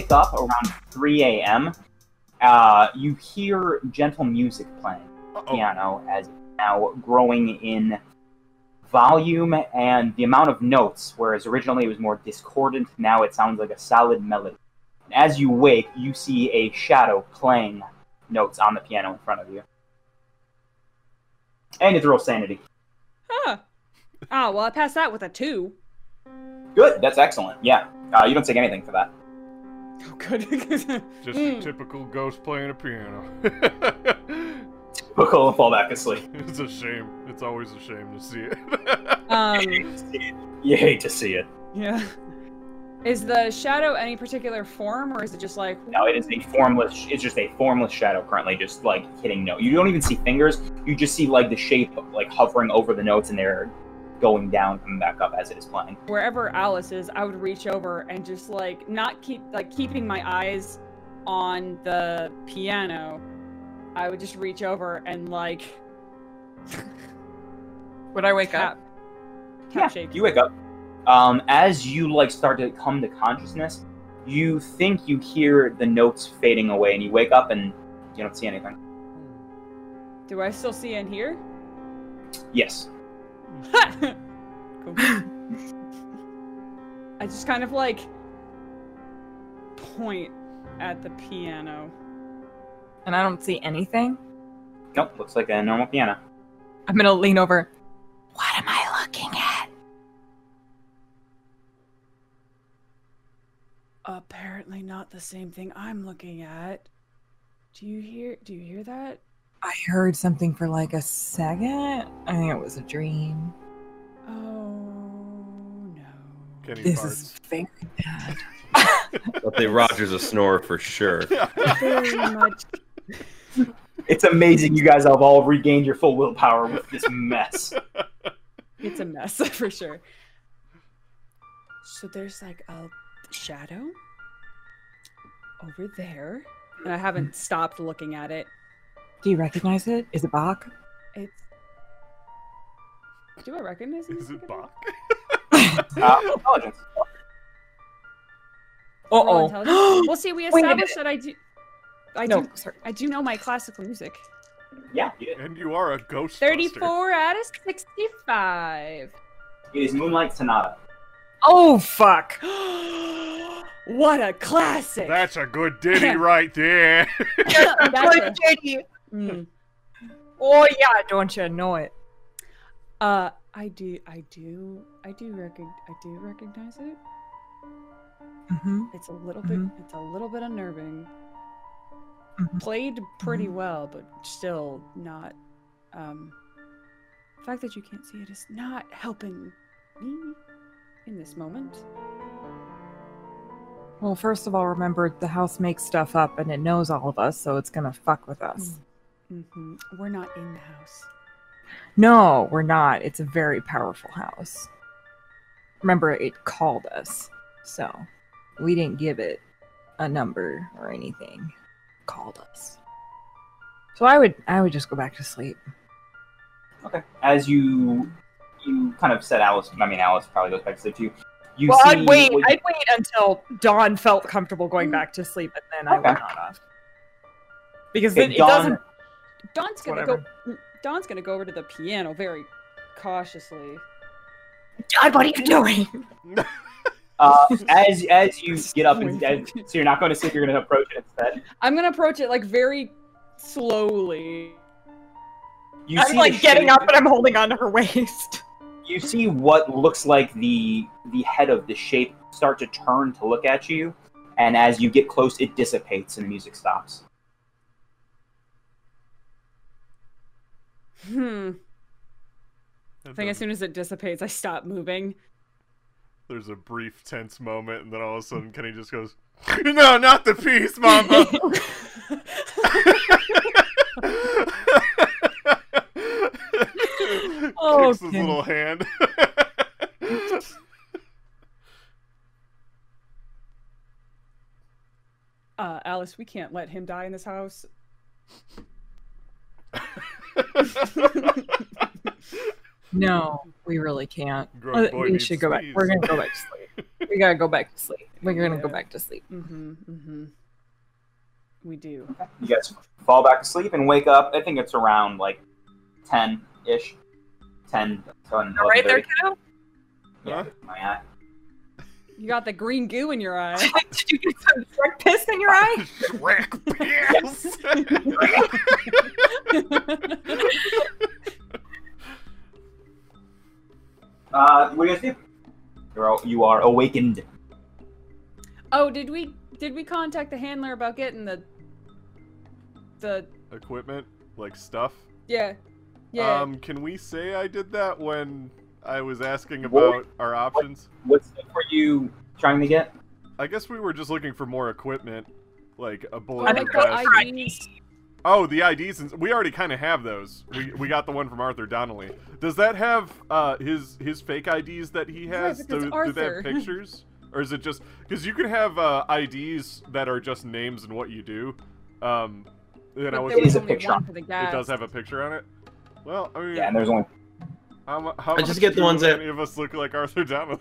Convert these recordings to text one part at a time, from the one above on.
wake up around 3 a.m., uh, you hear gentle music playing Uh-oh. piano as now growing in volume and the amount of notes, whereas originally it was more discordant, now it sounds like a solid melody. And as you wake, you see a shadow playing notes on the piano in front of you. And it's real sanity. Huh. Oh, well, I passed that with a two. Good, that's excellent. Yeah, uh, you don't take anything for that. Oh, good. Just a Mm. typical ghost playing a piano. Typical and fall back asleep. it's a shame. It's always a shame to see it. um, You hate to see it. yeah. Is the shadow any particular form, or is it just like No, it is a formless. It's just a formless shadow currently, just like hitting note. You don't even see fingers. You just see like the shape like hovering over the notes, and they're going down, coming back up as it is playing. wherever Alice is? I would reach over and just like not keep like keeping my eyes on the piano. I would just reach over and like Would I wake tap, up? tap Yeah, shake. you wake up. Um, as you like start to come to consciousness, you think you hear the notes fading away, and you wake up and you don't see anything. Do I still see and hear? Yes. cool. I just kind of like point at the piano. And I don't see anything. Nope. Looks like a normal piano. I'm gonna lean over. What am I looking at? Apparently not the same thing I'm looking at. Do you hear do you hear that? I heard something for like a second. I think it was a dream. Oh no. Kenny This farts. is very bad. I'll say Roger's a snorer for sure. Very much. It's amazing you guys have all regained your full willpower with this mess. It's a mess for sure. So there's like a shadow over there. And I haven't stopped looking at it. Do you recognize it? Is it Bach? It's Do I recognize it? Is it Bach? Uh, intelligence. Uh-oh. intelligence? Well, see, we established that I do. I no, do. sorry. I do know my classical music. Yeah, you did. And you are a ghost. Thirty-four out of sixty-five. It is Moonlight Sonata. Oh fuck! what a classic! That's a good ditty right there. That's a- Mm. Oh yeah, don't you know it? Uh, I do, I do, I do recog- I do recognize it. Mm-hmm. It's a little bit, Mhm. it's a little bit unnerving. Mhm. Played pretty Mhm. well, but still not. Um, the fact that you can't see it is not helping me in this moment. Well, first of all, remember the house makes stuff up and it knows all of us, so it's gonna fuck with us. Hmm We're not in the house. No, we're not. It's a very powerful house. Remember, it called us, so we didn't give it a number or anything. It called us. So I would, I would just go back to sleep. Okay. As you you kind of said Alice I mean Alice probably goes back to sleep too. You well, see I'd wait. what you- I'd wait until Dawn felt comfortable going back to sleep, and then I Okay. would nod off. Because Okay, it, it Dawn- doesn't. Dawn's gonna Whatever. go. Dawn's gonna go over to the piano very cautiously. Dawn, what are you doing? uh, as as you get up and as, so you're not going to sleep, you're going to approach it instead. I'm gonna approach it like very slowly. You I'm like getting shape- up and I'm holding onto her waist. You see what looks like the the head of the shape start to turn to look at you, and as you get close, it dissipates and the music stops. Hmm. I think as soon as it dissipates, I stop moving. There's a brief tense moment, and then all of a sudden Kenny just goes, "No, not the piece, Mama." Oh, Kicks his little hand. Uh, Alice, we can't let him die in this house. No, we really can't. Grown boy we should go back. sneeze. We're gonna go back to sleep. We gotta go back to sleep. We're gonna go back to sleep. Mm-hmm. Mm-hmm. We do. You guys fall back asleep and wake up. I think it's around like ten ish, 10, 10 All right there, 11:30. kiddo. Yeah, Huh? my eye. You got the green goo in your eye. Did you get some Shrek piss in your eye? Shrek piss. what do you guys do? You're all, you are awakened. oh, did we did we contact the handler about getting the the Equipment, like stuff. yeah yeah Um, can we say I did that when I was asking What? about our options? What's were you trying to get? I guess we were just looking for more equipment, like a Or bullet. like vest. the IDs. Oh, the IDs. And, we already kind of have those. We, we got the one from Arthur Donnelly. Does that have uh, his his fake IDs that he Right, has? but do, that's do they have pictures, or is it just because you can have uh, IDs that are just names and what you do? Um, and I But was there was only picture one for the it does have a picture on it. Well, I mean, Yeah, and there's only how, how I just get the ones that- any of us look like Arthur Donnelly?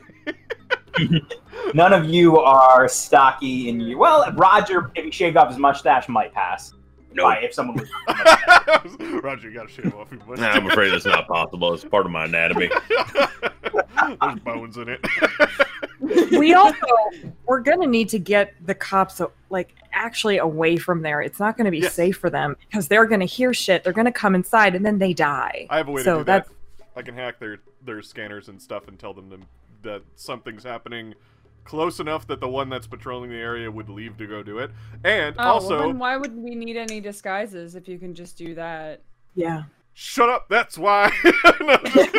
none of you are stocky in you. Well, Roger, if he shaved off his mustache, might pass. No, Right, if someone was. Roger, you gotta shave off your mustache. Nah, I'm afraid that's not possible. It's part of my anatomy. There's bones in it. we also we're gonna need to get the cops uh, like actually away from there. It's not gonna be Yes. safe for them because they're gonna hear shit. They're gonna come inside and then they die. I have a way So to do that. that's- I can hack their their scanners and stuff and tell them to, that something's happening close enough that the one that's patrolling the area would leave to go do it. And Oh, also, well, then why would we need any disguises if you can just do that? Yeah. shut up. That's why. No, I'm just.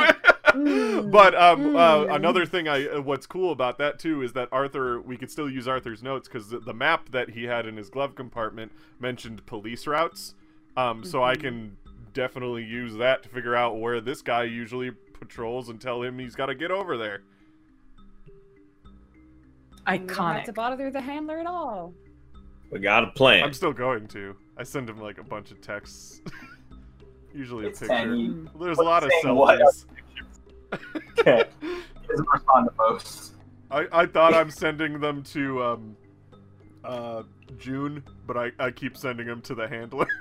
Mm, but um, uh, mm. another thing I uh, what's cool about that too is that Arthur we could still use Arthur's notes because the, the map that he had in his glove compartment mentioned police routes. Um, so I Mhm. can definitely use that to figure out where this guy usually patrols and tell him he's got to get over there. We don't Iconic. to bother the handler at all. We got a plan. I'm still going to. I send him like a bunch of texts. Usually a It's picture. 10, you- There's a lot of saying what? selfies. Okay. He doesn't respond to posts. I, I thought I'm sending them to um uh June, but I, I keep sending them to the handler.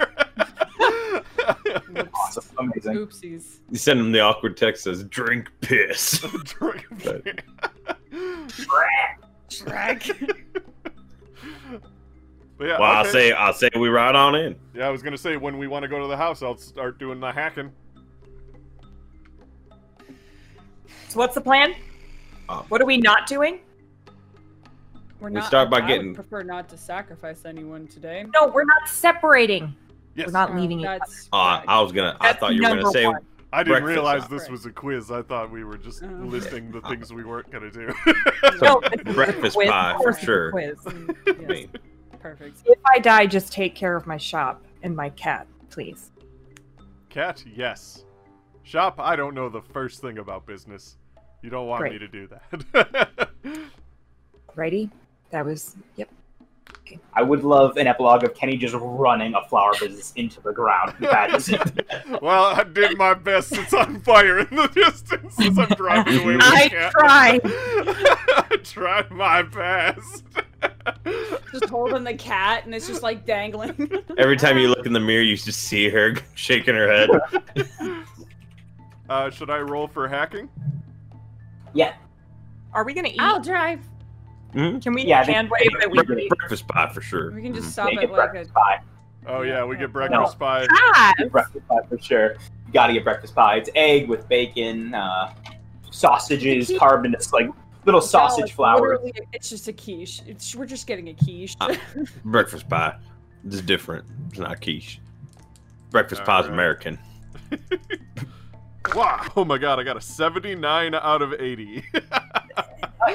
Awesome. Amazing. Oopsies. You send him the awkward text says, drink piss. Drink- Shrek. but yeah, Well, I'll say, I'll say we ride on in. Yeah, I was gonna say when we want to go to the house, I'll start doing the hacking. So what's the plan? Uh, What are we not doing? We're We not, start by I would getting- prefer not to sacrifice anyone today. No, we're not separating. Yes, We're not Oh, leaving it. That's. Uh. I was gonna. I thought you were gonna say. one. I didn't breakfast. realize this Right. was a quiz. I thought we were just Oh. listing the things we weren't gonna do. No, this is a breakfast quiz. pie, for course it's a sure. quiz. Mm, yes, Perfect. If I die, just take care of my shop and my cat, please. Cat, yes. Shop, I don't know the first thing about business. You don't want me to do that. Ready? That was yep. I would love an epilogue of Kenny just running a flower business into the ground. That is it. well, I did my best. It's on fire in the distance as I'm driving away with I the cat. tried. I tried my best. Just holding the cat and it's just like dangling. every time you look in the mirror, you just see her shaking her head. uh, should I roll for hacking? Yeah. Are we gonna eat? I'll drive. Mhm. Can we Yeah, they- hand wave that we Bre- eat? breakfast pie for sure. We can just Mhm. stop They at like a. breakfast pie. Oh yeah, we get No. breakfast pie. Ah, Get breakfast pie for sure. You gotta get breakfast pie. It's egg with bacon, uh, sausages carved into like little sausage No, it's flowers. It's just a quiche. It's we're just getting a quiche. Uh, Breakfast pie. It's different. It's not quiche. Breakfast pie's Alright. American. Wow! Oh my god, I got a 79 out of 80.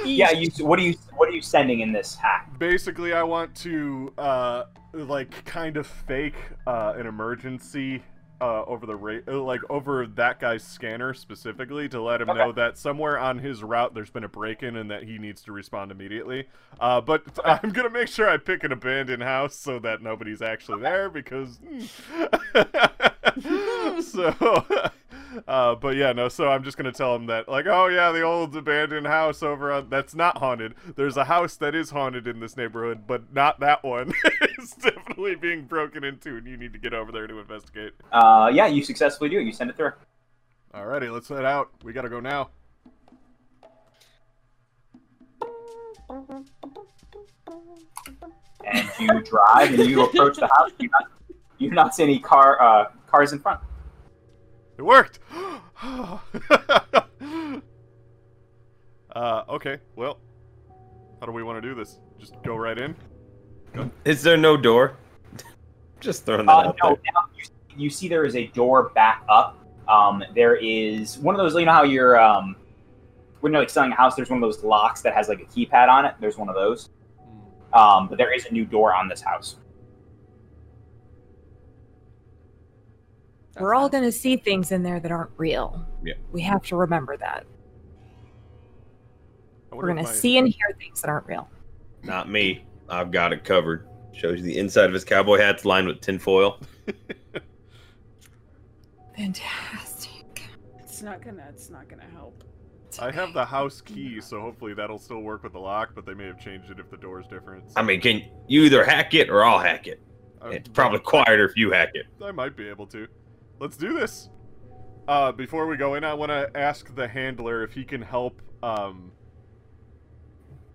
Yeah, you. What are you? What are you sending in this hack? Basically, I want to uh, like kind of fake uh, an emergency uh, over the ra- uh, like over that guy's scanner specifically to let him Okay. know that somewhere on his route there's been a break-in and that he needs to respond immediately. Uh, but I'm gonna make sure I pick an abandoned house so that nobody's actually there because. hmm. so, Uh, but yeah, no. So I'm just gonna tell him that, like, oh yeah, the old abandoned house over on that's not haunted. There's a house that is haunted in this neighborhood, but not that one. it's definitely being broken into, and you need to get over there to investigate. Uh, yeah, you successfully do it. You send it through. Alrighty, let's head out. We gotta go now. And you drive and you approach the house. You not, you not see any car uh, cars in front. It worked. uh, okay. Well, how do we want to do this? Just go right in. Is there no door? Just throwing that Uh, out no, there. now you, you see there is a door back up. Um, there is one of those. You know how you're um, when you're like selling a house. There's one of those locks that has like a keypad on it. There's one of those. Um, but there is a new door on this house. We're all going to see things in there that aren't real. Yeah. We have to remember that. We're going to see and hear things that aren't real. Not me. I've got it covered. Shows you the inside of his cowboy hat's lined with tinfoil. Fantastic. It's not gonna. It's not gonna help. It's I have the house key, so hopefully that'll still work with the lock. But they may have changed it if the door's different. I mean, can you either hack it or I'll hack it? Uh, It's probably quieter if you hack it. I might be able to. Let's do this. Uh, before we go in, I want to ask the handler if he can help um,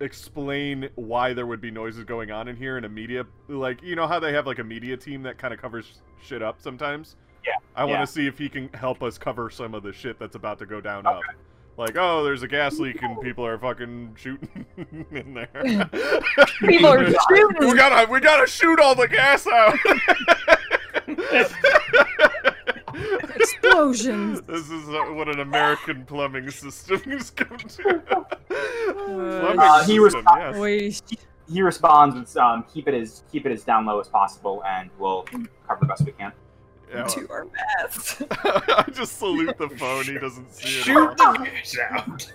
explain why there would be noises going on in here in a media. Like, you know how they have like a media team that kind of covers shit up sometimes. Yeah, I want to yeah. see if he can help us cover some of the shit that's about to go down up. Like, oh, there's a gas leak and people are fucking shooting in there. People are we gotta, we gotta shoot all the gas out. Explosions. This is what an American plumbing system is come to. plumbing Uh, he was- system, yes. Wait. He responds with um, "Keep it as keep it as down low as possible, and we'll cover the best we can." Yeah, Do our best. I just salute the phone. He doesn't see it. Shoot the gas out.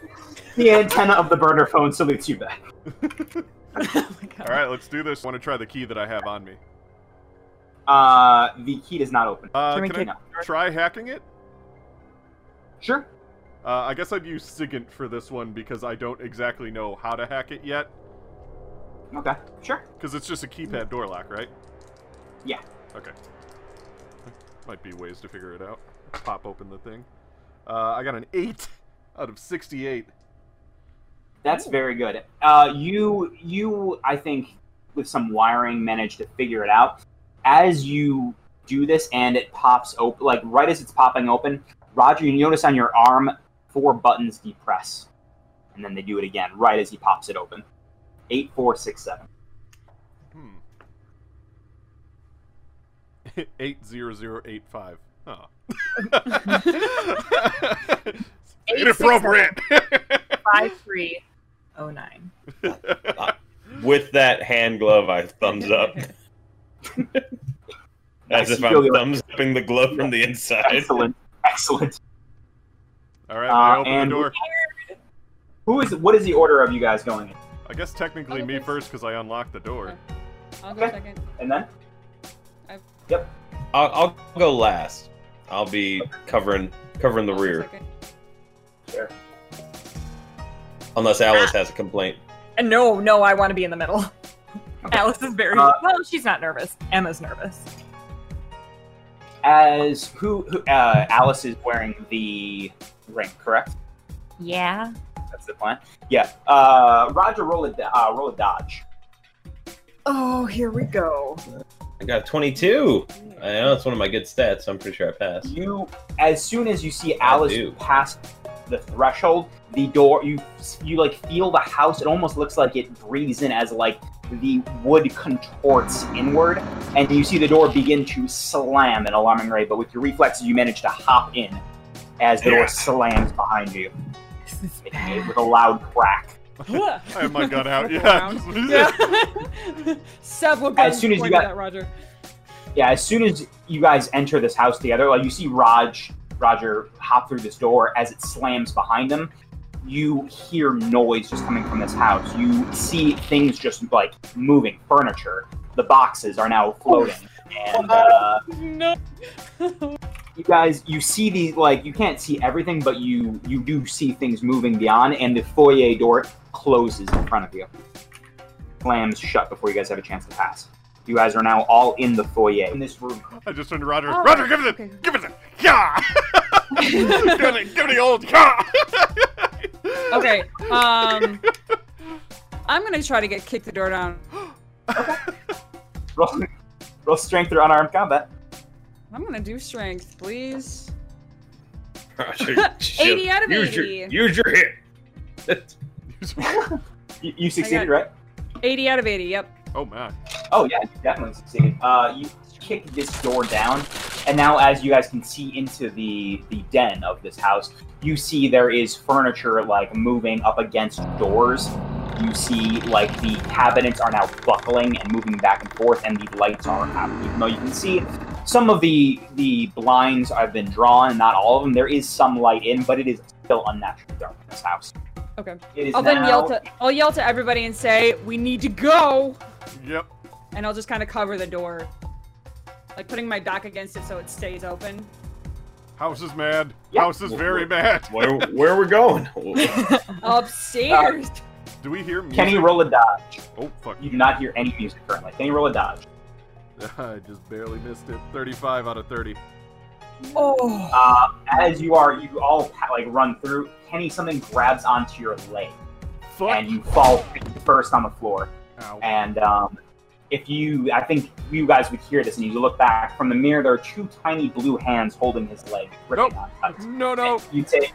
The antenna of the burner phone salutes you back. oh. All right, let's do this. I want to try the key that I have on me. Uh, the key does not open. Uh, Can can I No. try hacking it? Sure. Uh, I guess I'd use Sigint for this one because I don't exactly know how to hack it yet. Okay. Sure. Because it's just a keypad door lock, right? Yeah. Okay. Might be ways to figure it out. Pop open the thing. Uh, I got an 8 out of 68. That's very good. Uh, you you I think with some wiring managed to figure it out. As you do this and it pops open, like right as it's popping open, Roger, you notice on your arm four buttons depress, and then they do it again right as he pops it open. Eight, four, six, seven. Hmm. 80085. Oh. Inappropriate! Five three oh nine. With that hand glove, I thumbs up. As if I'm the- thumbs upping the glove from the inside. Excellent, excellent. Alright, I Uh, open and- the door. Who is? What is the order of you guys going in? I guess technically me first because I unlocked the door. I'll go Okay. second. And then Yep. I'll, I'll go last. I'll be covering covering the I'll rear, sure. unless Alice has a complaint. No, no, I want to be in the middle. Alice is very Uh, well. She's not nervous. Emma's nervous. As who? who uh, Alice is wearing the ring, correct? Yeah. That's the plan. Yeah. Uh, Roger, roll a uh, roll a dodge. Oh, here we go. I got 22. I know it's one of my good stats, so I'm pretty sure I passed. You, as soon as you see Alice do. pass the threshold, the door, you you like feel the house. It almost looks like it breathes in as like the wood contorts inward, and you see the door begin to slam at an alarming rate. But with your reflexes, you manage to hop in as the door slams behind you with a loud crack. I have oh my gun out. Circle Yeah. around. yeah. Several guns soon as you got- at Roger. Yeah, as soon as you guys enter this house together, like you see Raj, Roger hop through this door as it slams behind him. You hear noise just coming from this house. You see things just like moving, furniture. The boxes are now floating, and uh, No. you guys you see these like you can't see everything, but you you do see things moving beyond, and the foyer door closes in front of you, slams shut before you guys have a chance to pass. You guys are now all in the foyer in this room. I just turned to Roger. Oh, Roger, give it, okay. give it, yeah. give it, give it the old yeah. Okay. Um, I'm gonna try to get kick the door down. Okay. Roll, roll strength or unarmed combat. I'm gonna do strength, please. 80 out of use 80. Your, use your hit. You, you succeeded, right? 80 out of 80. Yep. oh man. Oh yeah, you definitely succeeded. Uh, you kick this door down, and now as you guys can see into the the den of this house, you see there is furniture like moving up against doors. You see like the cabinets are now buckling and moving back and forth, and the lights are out. Even though you can see some of the the blinds have been drawn, not all of them. There is some light in, but it is still unnaturally dark in this house. Okay. It is I'll then yell to I'll yell to everybody and say, "We need to go," Yep. and I'll just kind of cover the door, like putting my back against it so it stays open. House is mad. Yep. House is very mad. Where, where are we going? Upstairs. Do we hear music? Can you roll a dodge? Oh fuck. You do not hear any music currently. Can you roll a dodge? I just barely missed it. 35 out of 30. Oh. Uh, as you are, you all like run through. Kenny, something grabs onto your leg, Fuck. and you fall first on the floor. Ow. And um, if you, I think you guys would hear this, and you look back from the mirror. There are two tiny blue hands holding his leg, Nope. on tight. No, no. You take,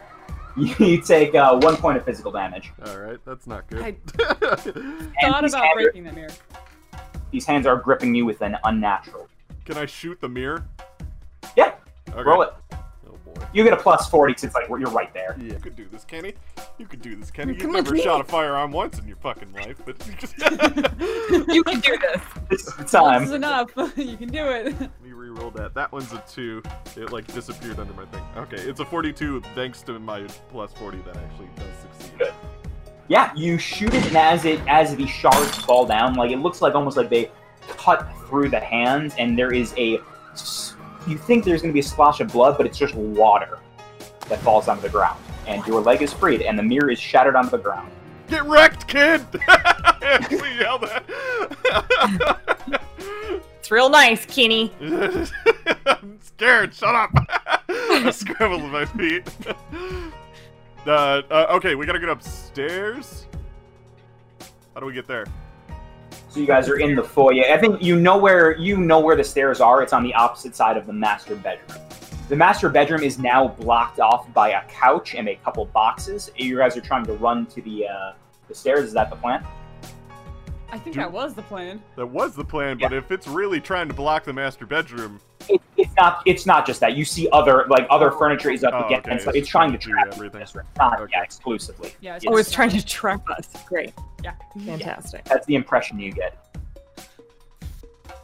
you take uh, one point of physical damage. All right, that's not good. I thought these about hands, breaking the mirror. these hands are gripping you with an unnatural. Can I shoot the mirror? Yeah, Okay. roll it. Boy. You get a plus forty since like you're right there. Yeah, you could do this, Kenny. You could do this, Kenny. You've Come never me. shot a firearm once in your fucking life, but You can do this. This is the Once time. is enough. you can do it. Let me re-roll that. That one's a two. It like disappeared under my thing. Okay, it's a 42 thanks to my plus 40 that actually does succeed. Good. Yeah, you shoot it, and as it as the shards fall down, like it looks like almost like they cut through the hands, and there is a. You think there's going to be a splash of blood, but it's just water that falls onto the ground, and your leg is freed, and the mirror is shattered onto the ground. Get wrecked, kid! I actually yelled that. It's real nice, Kenny. I'm scared. Shut up. I scrambled with my feet. Uh, uh, okay, we gotta get upstairs. How do we get there? So you guys are in the foyer. I think you know where you know where the stairs are. It's on the opposite side of the master bedroom. The master bedroom is now blocked off by a couch and a couple boxes. You guys are trying to run to the uh, the stairs. Is that the plan? I think Do- that was the plan. That was the plan, but if it's really trying to block the master bedroom, It, it's not. It's not just that. You see other like other furniture is up Oh, against. okay, so it's it's trying to trap do you in everything. this room. Not Okay. yeah, exclusively. Yeah, it's Oh, it's trying to trap us. Great. Yeah. Fantastic. That's the impression you get.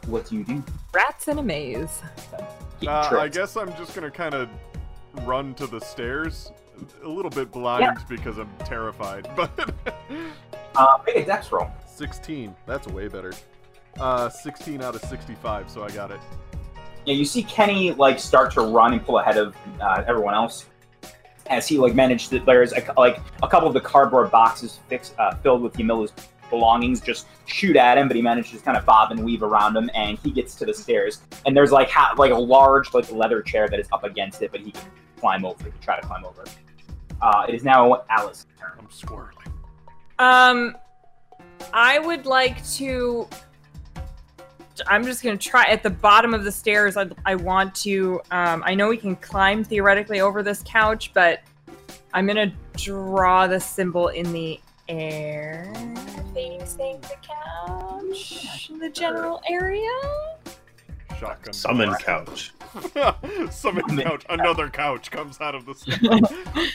What do you do? Rats in a maze. Uh, I guess I'm just gonna kind of run to the stairs, a little bit blind because I'm terrified. But Uh, make a dex roll. 16, that's way better. Uh, 16 out of 65, so I got it. Yeah, you see Kenny like start to run and pull ahead of uh, everyone else as he like managed to. There's a, like a couple of the cardboard boxes fixed, uh, filled with Yamila's belongings just shoot at him, but he managed to kind of bob and weave around him, and he gets to the stairs. And there's like ha- like a large like leather chair that is up against it, but he can climb over. He can try to climb over. Uh, it is now Alice's turn. I'm squirrely. Um, I would like to. I'm just gonna try at the bottom of the stairs. I, I want to. Um, I know we can climb theoretically over this couch, but I'm gonna draw the symbol in the air facing the couch, the general area. Shotgun. Summon couch. Summon couch. Another couch comes out of the sky.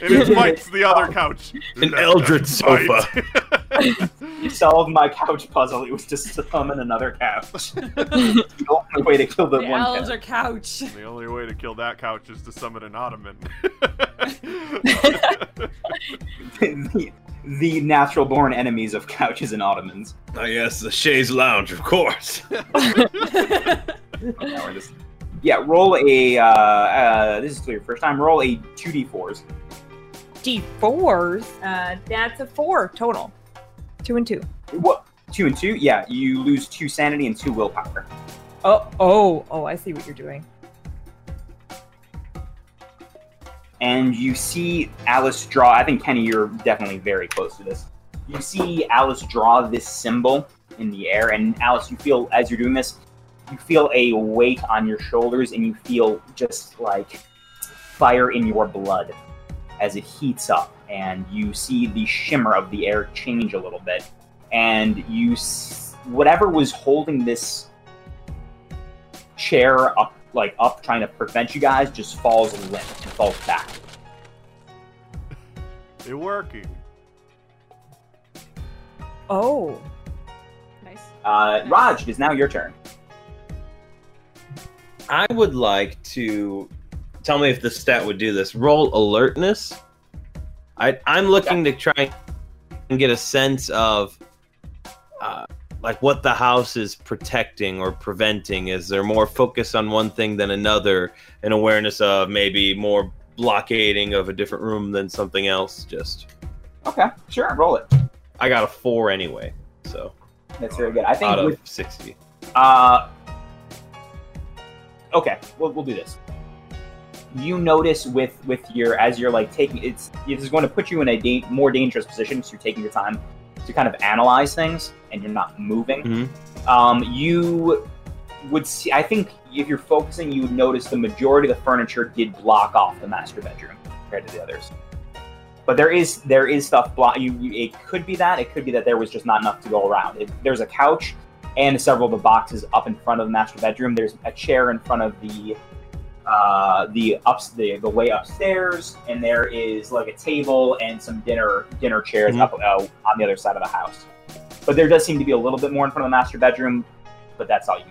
and it fights the other couch. An Let eldritch sofa. fight. You solved my couch puzzle. It was to summon another couch. the only way to kill the, The one elves couch. couch. the only way to kill that couch is to summon an ottoman. the, the natural born enemies of couches and ottomans. Oh yes, the chaise lounge, of course. Just Yeah, roll a. Uh, uh, this is still your first time. Roll a two d fours. D4s. Uh, that's a four total. Two and two. What? Two and two. Yeah, you lose two sanity and two willpower. Oh, oh, oh! I see what you're doing. and you see Alice draw. I think Kenny, you're definitely very close to this. You see Alice draw this symbol in the air, and Alice, you feel as you're doing this, you feel a weight on your shoulders, and you feel just like fire in your blood as it heats up, and you see the shimmer of the air change a little bit, and you s- whatever was holding this chair up like up trying to prevent you guys just falls limp and falls back. It working. Oh, Nice. Uh, Raj, it is now your turn. I would like to tell me if the stat would do this. Roll alertness. I I'm looking to try and get a sense of uh, like what the house is protecting or preventing. Is there more focus on one thing than another, An awareness of maybe more blockading of a different room than something else? Just Okay, sure, roll it. I got a four anyway, so That's very good. I think out of with sixty. uh, okay, we'll, we'll do this. You notice with with your as you're like taking it's it is going to put you in a da- more dangerous position because you're taking your time to kind of analyze things and you're not moving. Mhm. Um, you would see. I think if you're focusing, you would notice the majority of the furniture did block off the master bedroom compared to the others. But there is there is stuff block. You, you it could be that it could be that there was just not enough to go around. It, there's a couch and several of the boxes up in front of the master bedroom. There's a chair in front of the uh, the ups the, the way upstairs, and there is like a table and some dinner dinner chairs Mhm. up uh, on the other side of the house. But there does seem to be a little bit more in front of the master bedroom. But that's all you.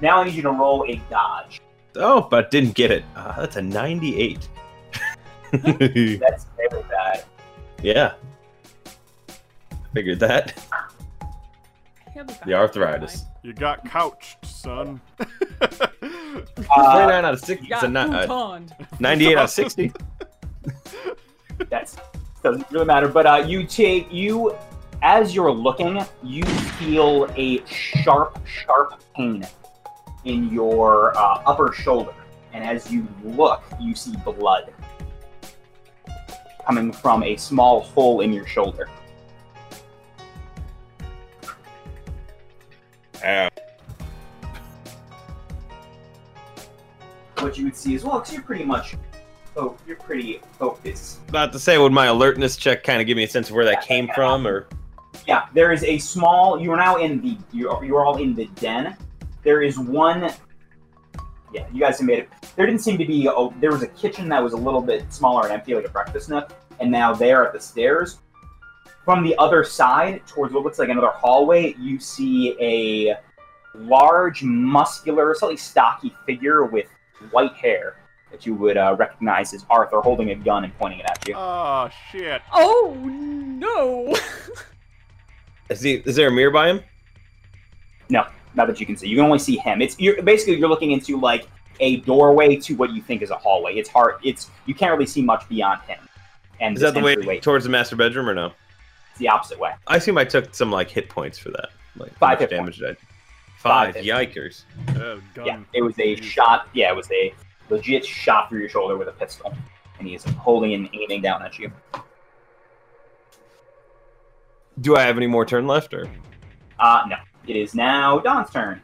Now I need you to roll a dodge. Oh, but didn't get it. Uh, that's a ninety-eight. That's very bad. yeah, figured that. He'll be fine. The arthritis. You got couched, son. Uh, 29 out of 60. Got It's a ni- uh, 98 out of 60. that's doesn't really matter. But uh, you take you as you're looking, you feel a sharp, sharp pain in your uh, upper shoulder, and as you look, you see blood coming from a small hole in your shoulder. Ow. What you would see as well, because you're pretty much, oh, you're pretty focused. About to say, would my alertness check kind of give me a sense of where that came from, or Yeah, there is a small. You are now in the. You are, you are all in the den. There is one. Yeah, you guys have made it. There didn't seem to be. A, there was a kitchen that was a little bit smaller and empty, like a breakfast nook, and now there at the stairs. From the other side, towards what looks like another hallway, you see a large, muscular, slightly stocky figure with white hair that you would uh, recognize as Arthur, holding a gun and pointing it at you. oh shit. Oh no! is, he, is there a mirror by him? No, not that you can see. You can only see him. It's you're basically you're looking into like a doorway to what you think is a hallway. It's hard. It's you can't really see much beyond him. And Is that the way entryway- towards the master bedroom, or no? It's the opposite way. I assume I took some like hit points for that. Like how Five much hit damage did I? Five Five. Yikers. Yeah. Yeah, it was a shot. Yeah, it was a legit shot through your shoulder with a pistol, and he is holding and aiming down at you. Do I have any more turn left, or Uh, no. It is now Dawn's turn.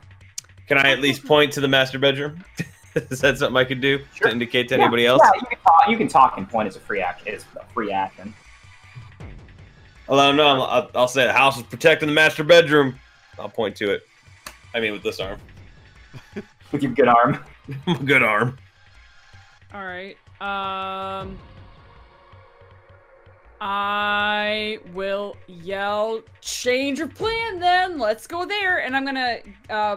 can I at least point to the master bedroom? is that something I could do Sure. to indicate to Yeah, anybody else? Yeah, you can talk. You can talk and point as a free action. It's a free action. I'll let 'em know. I'll, I'll say the house is protecting the master bedroom. I'll point to it. I mean, with this arm. With your good arm. Good arm. All right. Um. I will yell, change of plan then. Let's go there. And I'm gonna uh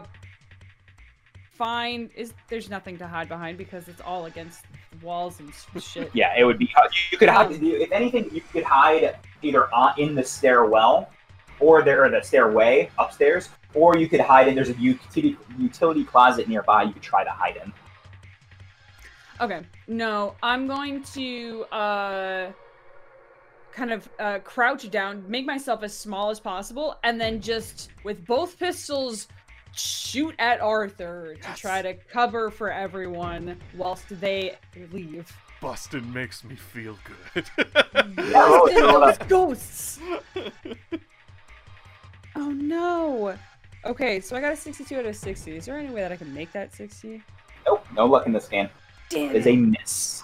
find is there's nothing to hide behind because it's all against walls and shit. Yeah, it would be. You could hide. If anything, you could hide either on, in the stairwell or there or the stairway upstairs, or you could hide in. There's a utility utility closet nearby. You could try to hide in. Okay. No, I'm going to uh kind of uh crouch down, make myself as small as possible, and then just with both pistols shoot at Arthur to try to cover for everyone whilst they leave. Bustin makes me feel good. Yeah, roll it, those ghosts. Oh no. Okay, so I got a 62 out of 60. Is there any way that I can make that 60? Nope, no luck in this game. Damn It is a miss.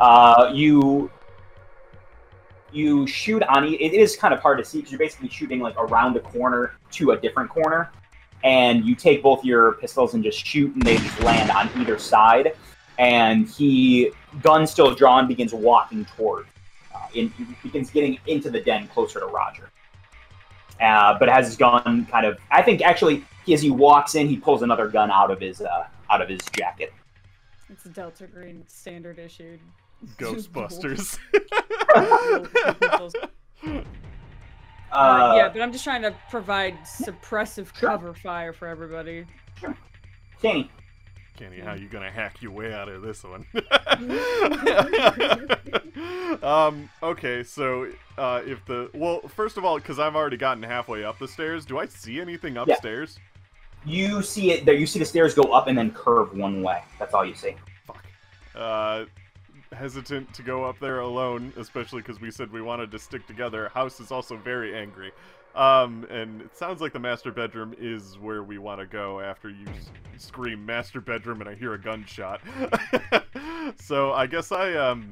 Uh, you you shoot on e- it is kind of hard to see because you're basically shooting like around a corner to a different corner, and you take both your pistols and just shoot, and they just land on either side. And he, gun still drawn, begins walking toward, uh, in, begins getting into the den closer to Roger. Uh, but has his gun kind of, I think actually, as he walks in, he pulls another gun out of his uh, out of his jacket. It's a Delta Green standard issued. Ghostbusters. Uh, yeah, but I'm just trying to provide suppressive Sure. cover fire for everybody. Kenny, Kenny, how you gonna hack your way out of this one? um. Okay. So, uh, if the well, first of all, because I've already gotten halfway up the stairs, do I see anything upstairs? Yeah. you see it there. You see the stairs go up and then curve one way. That's all you see. Fuck. Uh, hesitant to go up there alone, especially because we said we wanted to stick together. House is also very angry. Um, and it sounds like the master bedroom is where we want to go after you s- scream master bedroom and I hear a gunshot. so I guess I um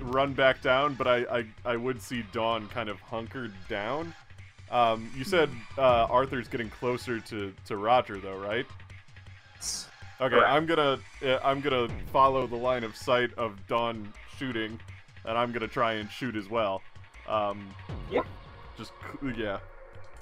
run back down, but I I, I would see Dawn kind of hunkered down. Um, you said uh, Arthur's getting closer to, to Roger though, right? Okay, I'm gonna uh, I'm gonna follow the line of sight of Dawn shooting, and I'm gonna try and shoot as well. Um, Yeah. Just yeah.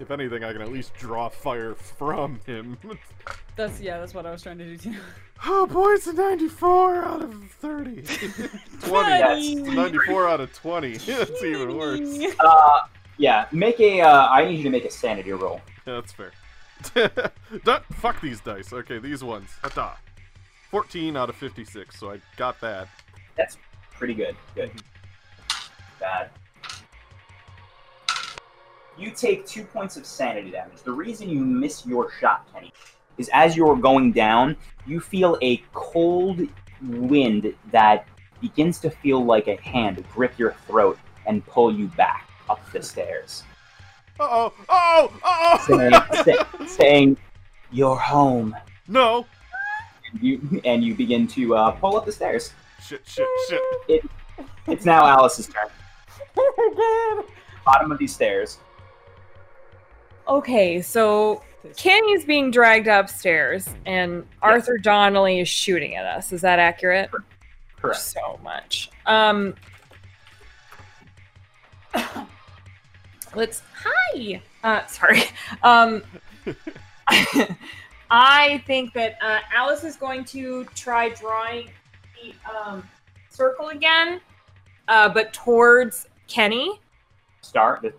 If anything, I can at least draw fire from him. That's yeah, that's what I was trying to do too. oh boy, it's a 94 out of 30. 20. That's- 94 out of 20. That's even worse. Uh, yeah. Make a. Uh, I need you to make a sanity roll. Yeah, that's fair. Don't, fuck these dice. Okay, these ones. Hata. 14 out of 56, so I got that. That's pretty good. Good. Bad. You take two points of sanity damage. The reason you miss your shot, Kenny, is as you're going down, you feel a cold wind that begins to feel like a hand grip your throat and pull you back up the stairs, Uh-oh! Oh! Uh-oh! say- saying "You're home." no! And you and you begin to uh, pull up the stairs. Shit, shit, shit. It's now Alice's turn. Bottom of these stairs. Okay, so Kenny's being dragged upstairs, and Arthur Donnelly is shooting at us. Is that accurate? Correct. So much. Um, let's. Hi. Uh, sorry. Um, I think that uh, Alice is going to try drawing the um, circle again, uh, but towards Kenny. Star, the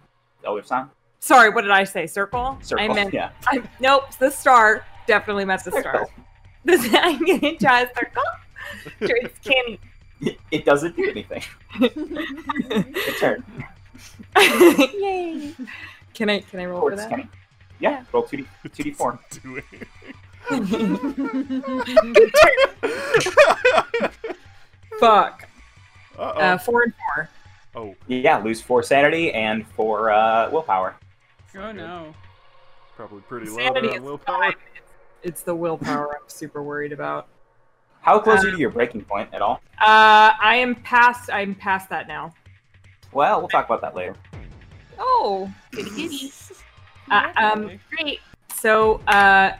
other sign. Sorry, what did I say? Circle. Circle. I meant yeah. I, nope, the star. Definitely meant the star. This, I'm gonna a circle. Towards Kenny. It, it doesn't do anything. Good turn. Yay! Can I can I roll for Towards that? Kenny. Yeah. Roll two d two d four. Do it. Fuck. Uh-oh. Uh, four and four. oh, Yeah. Lose four sanity and four uh, willpower. Oh no. probably pretty low Sanity there is on willpower. fine. It's the willpower I'm super worried about. How close Uh, are you to your breaking point at all? Uh, I am past. I'm past that now. Well, we'll talk about that later. Oh, goody goody. Uh, um, great. So, uh,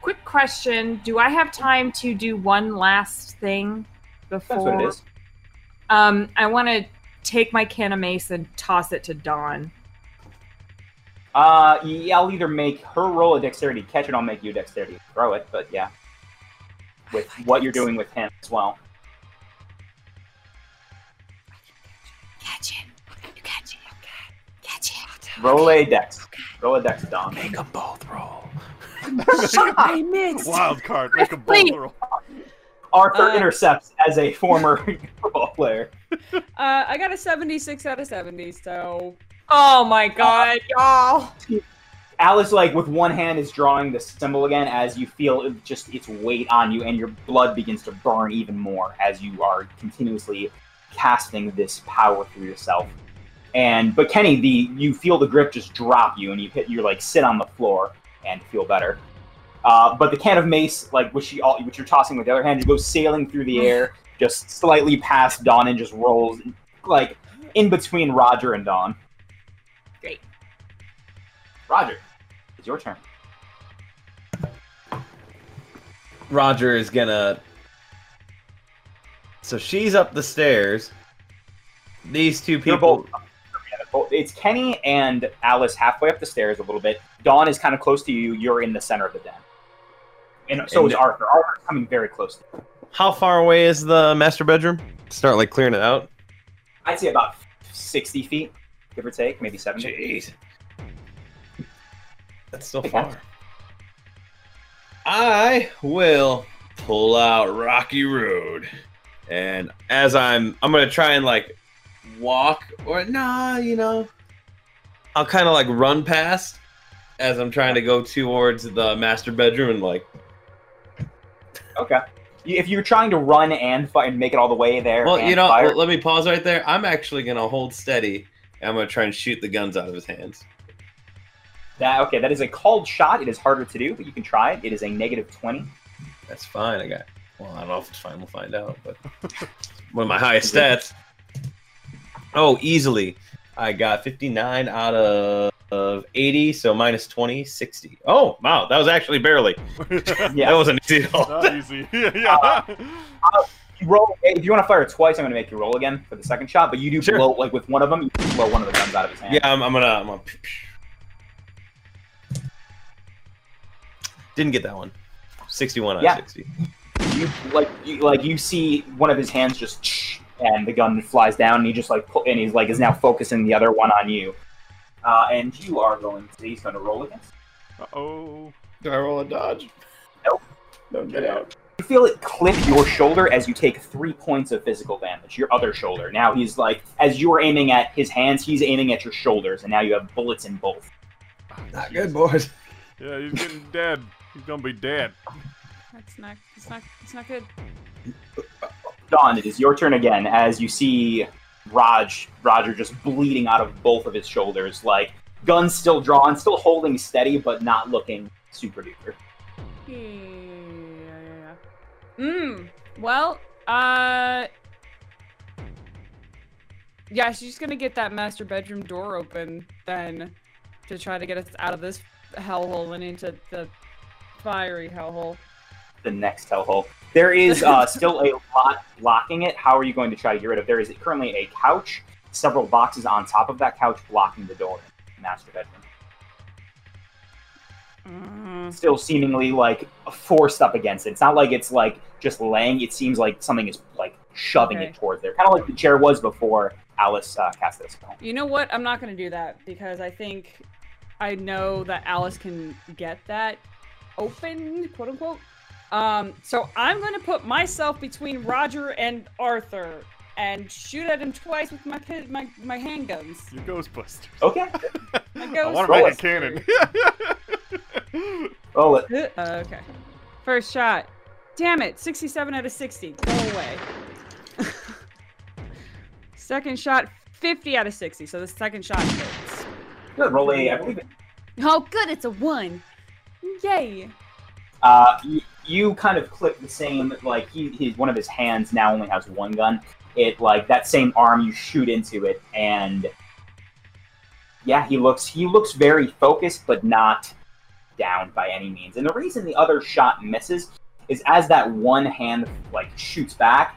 quick question: Do I have time to do one last thing before? That's before? what it is. Um, I want to take my can of mace and toss it to Dawn. Uh, yeah, I'll either make her roll a dexterity catch it, I'll make you dexterity throw it. But yeah, with what you're doing with him as well. Catch it. You catch it. Catch it. Roll a dex. Roll a dex, Dawn. Make them both roll. I missed. Wild card. Make a bold Wait. roll. Arthur Uh, intercepts as a former football player. Uh, I got a 76 out of 70, so Oh my god, y'all. Alice, like with one hand, is drawing the symbol again as you feel it just its weight on you, and your blood begins to burn even more as you are continuously casting this power through yourself. And but Kenny, the you feel the grip just drop you, and you hit you're like sit on the floor and feel better. Uh, but the can of mace, like which you all, which you're tossing with the other hand, you go sailing through the air, just slightly past Dawn, and just rolls like in between Roger and Dawn. Great. Roger, it's your turn. Roger is gonna. So she's up the stairs. These two people. both. It's Kenny and Alice halfway up the stairs a little bit. Dawn is kind of close to you. You're in the center of the den. And so And- is Arthur. Arthur's coming very close to you. How far away is the master bedroom? Start like clearing it out. I'd say about 60 feet, give or take, maybe 70. Jeez. That's Okay. far. I will pull out Rocky Road. And as I'm I'm gonna try and like walk or nah, you know. I'll kind of like run past as I'm trying to go towards the master bedroom and like Okay. If you're trying to run and fight and make it all the way there, Well, you know, fire, let me pause right there. I'm actually gonna hold steady and I'm gonna try and shoot the guns out of his hands. that okay, that is a called shot. It is harder to do, but you can try it. It is a negative 20. That's fine. I got. Well, I don't know if it's fine. We'll find out. But one of my highest stats. Oh, easily. I got 59 out of, of 80, so minus 20, 60. Oh, wow. That was actually barely. Yeah. That wasn't easy at all. Not easy. yeah. Uh, You roll if you want to fire twice, I'm going to make you roll again for the second shot. But you do Sure. blow like with one of them, you blow one of the guns out of his hand. yeah, I'm, I'm gonna. I'm gonna. Didn't get that one. 61 out Yeah. of 60. you like you, like you see one of his hands just and the gun flies down and he just like pull, and he's like is now focusing the other one on you uh, and you are going to he's going to roll against oh. Do I roll a dodge? Nope. No, get out. You feel it clip your shoulder as you take three points of physical damage your other shoulder now he's like as you are aiming at his hands he's aiming at your shoulders and now you have bullets in both ah, Not good, boys. Yeah, he's getting dead. He's gonna be dead. that's not it's not it's not good. Dawn, it is your turn again as you see Raj Roger just bleeding out of both of his shoulders, like guns still drawn, still holding steady, but not looking super duper. Yeah, yeah, yeah. Mm. Well, uh. Yeah, she's gonna get that master bedroom door open then to try to get us out of this hellhole and into the fiery hellhole. The next hellhole. There is uh, still a lot blocking it. How are you going to try to get rid of? There is currently a couch, several boxes on top of that couch blocking the door. in the Master bedroom. Mm. Still seemingly like forced up against it. It's not like it's like just laying. It seems like something is like shoving Okay. it towards there, kind of like the chair was before Alice uh, cast this spell. You know what? I'm not gonna do that because I think I know that Alice can get that open, quote unquote. Um, so I'm gonna put myself between Roger and Arthur and shoot at him twice with my pi- my my handguns. You Ghostbusters. Okay, My ghost I want to roll make a cannon. roll it. Uh, okay. First shot. Damn it! 67 out of 60. Go away. second shot. 50 out of 60. So the second shot hits. Good. Roll a. I believe it. Oh, good. It's a one. Yay. Uh, you, you kind of clip the same. Like he, he, one of his hands now only has one gun. It like that same arm. You shoot into it, and yeah, he looks he looks very focused, but not down by any means. And the reason the other shot misses is as that one hand like shoots back,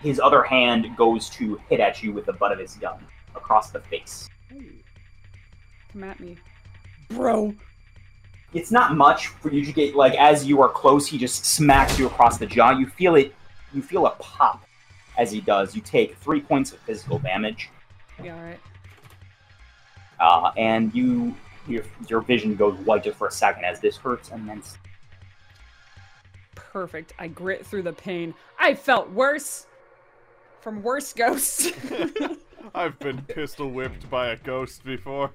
his other hand goes to hit at you with the butt of his gun across the face. Come at me. Bro. it's not much for you to get like as you are close he just smacks you across the jaw you feel it you feel a pop as he does you take three points of physical damage Yeah, alright. uh, and you your your vision goes white just for a second as this hurts, and then Perfect. I grit through the pain. I felt worse from worse ghosts. I've been pistol whipped by a ghost before.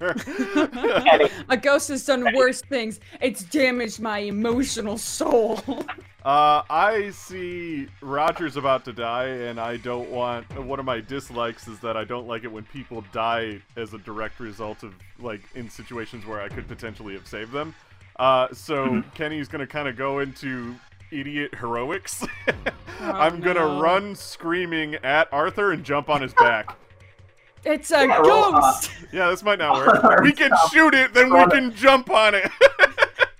a ghost has done worse things. It's damaged my emotional soul. Uh, I see Roger's about to die, and I don't want. One of my dislikes is that I don't like it when people die as a direct result of, like, in situations where I could potentially have saved them. Uh, so Mhm. Kenny's gonna kind of go into idiot heroics. Oh, I'm gonna no. run screaming at Arthur and jump on his back. It's a Yeah, roll, uh, ghost. Yeah, this might not work. We can Stop. shoot it, then we Run it. can jump on it.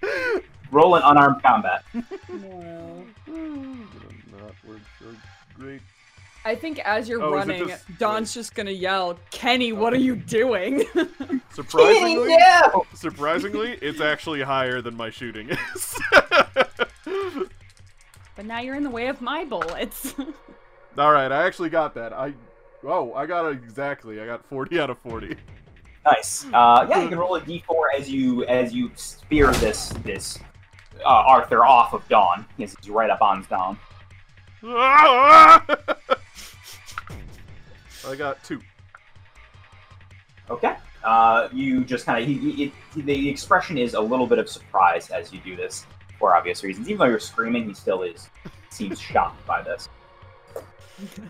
roll an unarmed combat. Well, not work so great. I think as you're Oh, running, just- Dawn's just gonna yell, "Kenny, what are you doing?" Surprisingly, no! surprisingly, it's actually higher than my shooting is. but now you're in the way of my bullets. All right, I actually got that. I oh, I got it exactly. I got 40 out of 40. Nice. Uh, yeah, you can roll a d4 as you as you spear this this uh, Arthur off of Dawn. Yes, he's right up on Dawn. I got two. Okay. Uh, you just kind of he, he, he- the expression is a little bit of surprise as you do this for obvious reasons. Even though you're screaming, he still is seems shocked by this.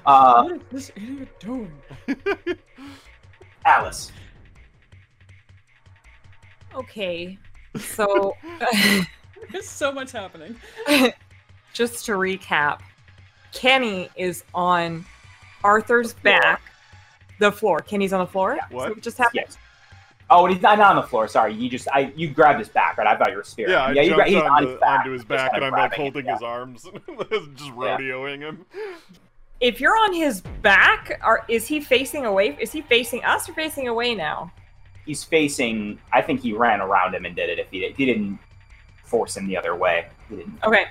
Uh, what is this idiot doing? Alice. Okay. So, There's so much happening. just to recap, Kenny is on Arthur's The back. The floor. Kenny's on the floor. Yeah. What? So it just happened. Yes. Oh, and he's not, not on the floor. Sorry, you just I you grabbed his back, right? I thought you were spearing. Yeah, I yeah, you gra- jumped he's on onto, his back. onto his back, and I'm like holding him, his arms, just rodeoing him. If you're on his back, are is he facing away? Is he facing us or facing away now? he's facing. I think he ran around him and did it. If he, he didn't force him the other way, he didn't. Okay.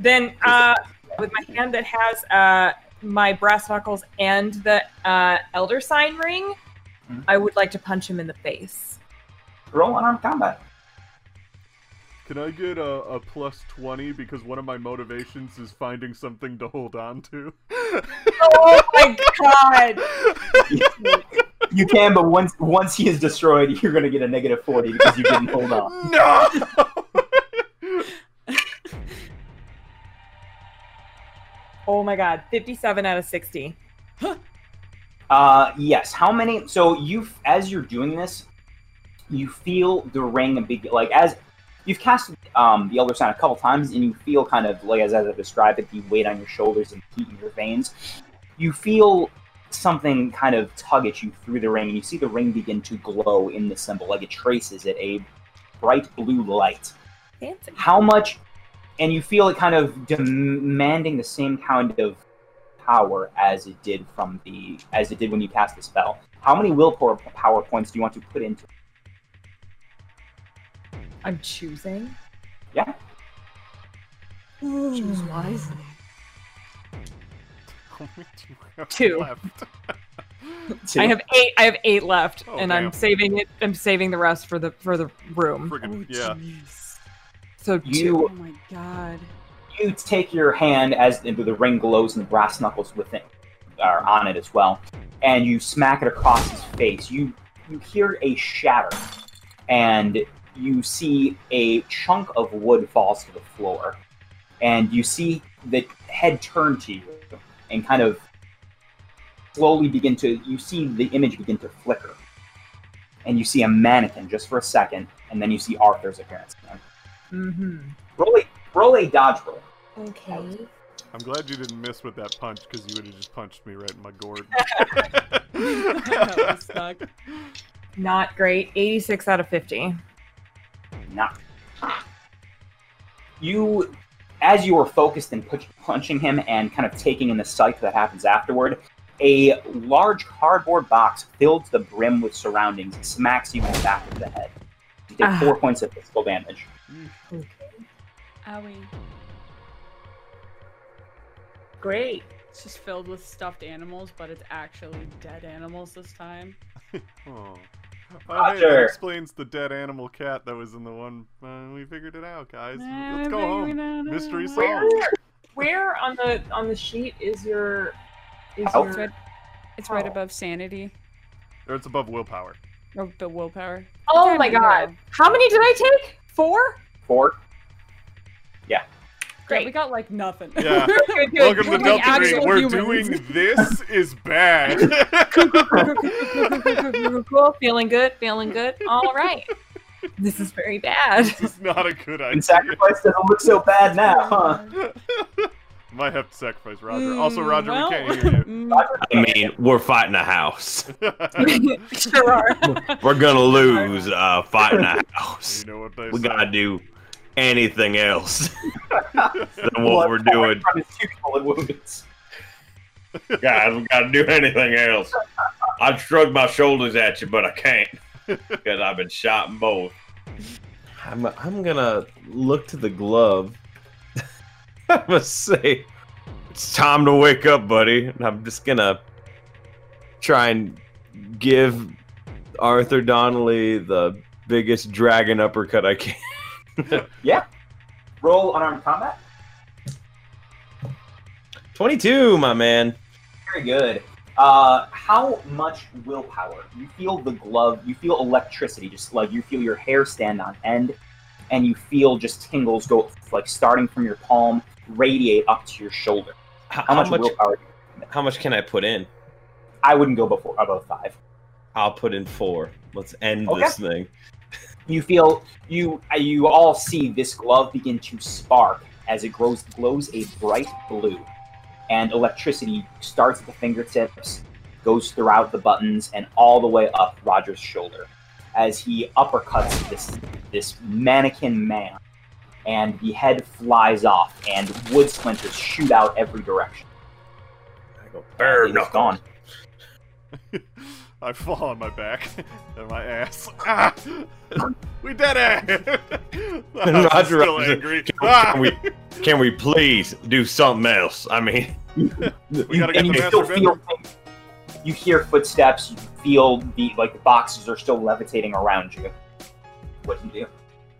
Then, uh, with my hand that has uh, my brass knuckles and the uh, elder sign ring, Mhm. I would like to punch him in the face. Roll unarmed combat. Can I get a, a plus 20 because one of my motivations is finding something to hold on to? Oh my god! You can, but once once he is destroyed, you're gonna get a negative forty because you didn't hold on. no! Oh my god! Fifty-seven out of sixty. Uh, yes. How many? So you, as you're doing this, you feel the ring big, like as you've cast um, the Elder Sign a couple times, and you feel kind of like as, as I described it, the weight on your shoulders and heat in your veins. You feel something kind of tug at you through the ring, and you see the ring begin to glow in the symbol, like it traces it a bright blue light. Fancy. how much and you feel it kind of demanding the same kind of power as it did from the as it did when you cast the spell how many willpower power points do you want to put into I'm choosing. Yeah. Choose wisely. Two Two. left. Two. I have eight. I have eight left, Oh, and damn. I'm saving it. I'm saving the rest for the for the room. Friggin' oh, yeah. So two. you Oh my god. you take your hand as the, the ring glows and the brass knuckles within are on it as well and you smack it across his face you you hear a shatter and you see a chunk of wood falls to the floor and you see the head turn to you and kind of slowly begin to you see the image begin to flicker and you see a mannequin just for a second and then you see arthur's appearance again. Mm-hmm. roll a roll a dodge roll Okay. I'm glad you didn't miss with that punch because you would have just punched me right in my gourd. stuck. Not great. 86 out of 50. Not. You, as you are focused and punch, punching him and kind of taking in the sight that happens afterward, a large cardboard box filled to the brim with surroundings smacks you in the back of the head. You take Ah. four points of physical damage. Owie. Great. It's just filled with stuffed animals, but it's actually dead animals this time. oh. Oh, hey, that explains the dead animal cat that was in the one. Uh, we figured it out, guys. Nah, Let's go home. don't Mystery solved. Where on the on the sheet is your is Oh. It's right, it's right Oh. above sanity Or it's above willpower. or the willpower. Oh my god. no. How many did I take? Four? Four. Yeah, Great. we got like nothing. Yeah. Good, good. Welcome We're to like Delta Green. actual We're humans. doing this is bad. cool. Feeling good. Feeling good. All right. This is very bad. this is not a good idea. And sacrifice doesn't look so bad now, huh? Might have to sacrifice Roger. also, Roger, well, we can't hear you. mm, I mean, we're fighting a house. sure are. We're gonna lose uh, fighting a house. you know what they We say. gotta do anything else than what Blood we're doing. From his two bullet wounds. Guys, we gotta do anything else. I'd shrug my shoulders at you, but I can't because I've been shot in both. I'm, I'm gonna look to the glove. I'm gonna say, it's time to wake up, buddy. And I'm just gonna try and give Arthur Donnelly the biggest dragon uppercut I can. Roll unarmed combat. 22, my man. Very good. Uh, how much willpower? You feel the glove. You feel electricity. Just like you feel your hair stand on end, and you feel just tingles go like starting from your palm, radiate up to your shoulder. How, How, much, much? willpower? How much can I put in? I wouldn't go before above five. I'll put in four. Let's end Okay. this thing. You feel you you all see this glove begin to spark as it grows glows a bright blue, and electricity starts at the fingertips, goes throughout the buttons, and all the way up Roger's shoulder, as he uppercuts this this mannequin man, and the head flies off, and wood splinters shoot out every direction. I go, And It's gone. I fall on my back and my ass. Ah! we did it! I'm Roger, still Roger. angry. Can- Ah! can we- Can we please do something else? I mean, We gotta get and the you master still feel You hear footsteps. You feel the like the boxes are still levitating around you. What do you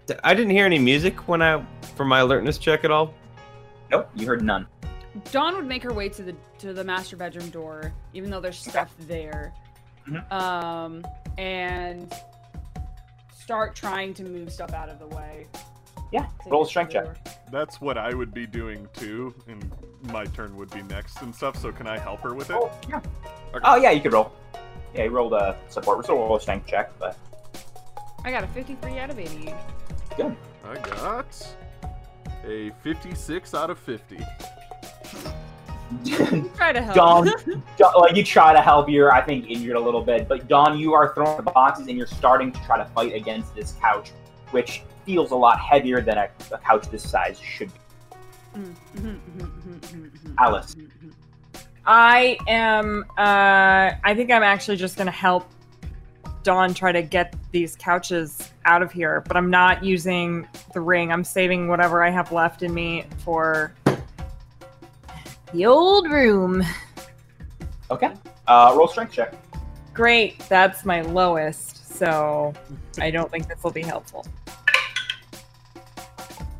do? I didn't hear any music when I for my alertness check at all. Nope, you heard none. Dawn would make her way to the to the master bedroom door, even though there's stuff there, Mhm. um, and start trying to move stuff out of the way. Yeah, roll strength check. That's what I would be doing too, and my turn would be next and stuff. So can I help her with it? Oh yeah. Okay. Oh yeah, you could roll. Yeah, you rolled a support. We're still roll a strength check, but I got a 53 out of 80. Good. I got a 56 out of 50. Try to help. Dawn, Dawn, like you try to help. You're, I think, injured a little bit, but Dawn, you are throwing the boxes and you're starting to try to fight against this couch, which feels a lot heavier than a, a couch this size should be. Mm-hmm, mm-hmm, mm-hmm, Alice. I am. Uh, I think I'm actually just gonna help Dawn try to get these couches out of here, but I'm not using the ring. I'm saving whatever I have left in me for the old room. Okay. Uh, roll strength check. Great, that's my lowest, so I don't think this will be helpful.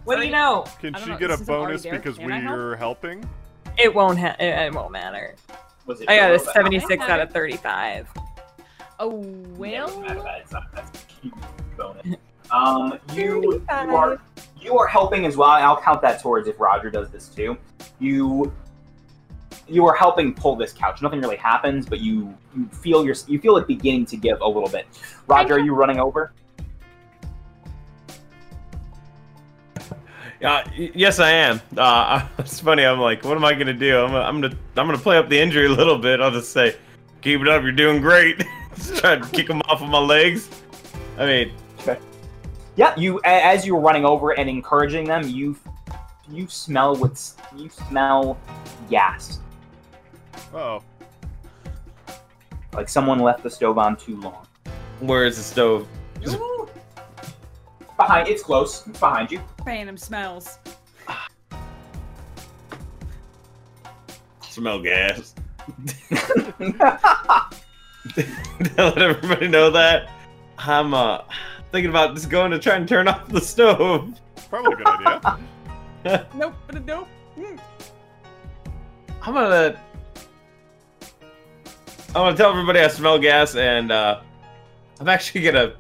What do you know? Can she know, get this a bonus there. because Can I help? we're helping? It won't. Ha- it, it won't matter. Was it? I got a 76 out of 35. Oh well. doesn't matter that. It's not that's a huge bonus. Um, you you are you are helping as well. I'll count that towards if Roger does this too. You you are helping pull this couch. Nothing really happens, but you you feel your you feel it beginning to give a little bit. Roger, are you running over? Uh, yes, I am. Uh, it's funny. I'm like, what am I gonna do? I'm, I'm gonna, I'm gonna play up the injury a little bit. I'll just say, keep it up. You're doing great. just try to kick him off of my legs. I mean, Yeah, you as you're running over and encouraging them, you you smell what's you smell gas. Oh, Like someone left the stove on too long. where is the stove? Behind, it's close. It's behind you. Phantom smells. Smell gas. Let everybody know that. I'm uh thinking about just going to try and turn off the stove. Probably a good idea. Nope, but nope. Mm. I'm gonna. I'm gonna tell everybody I smell gas, and uh, I'm actually gonna.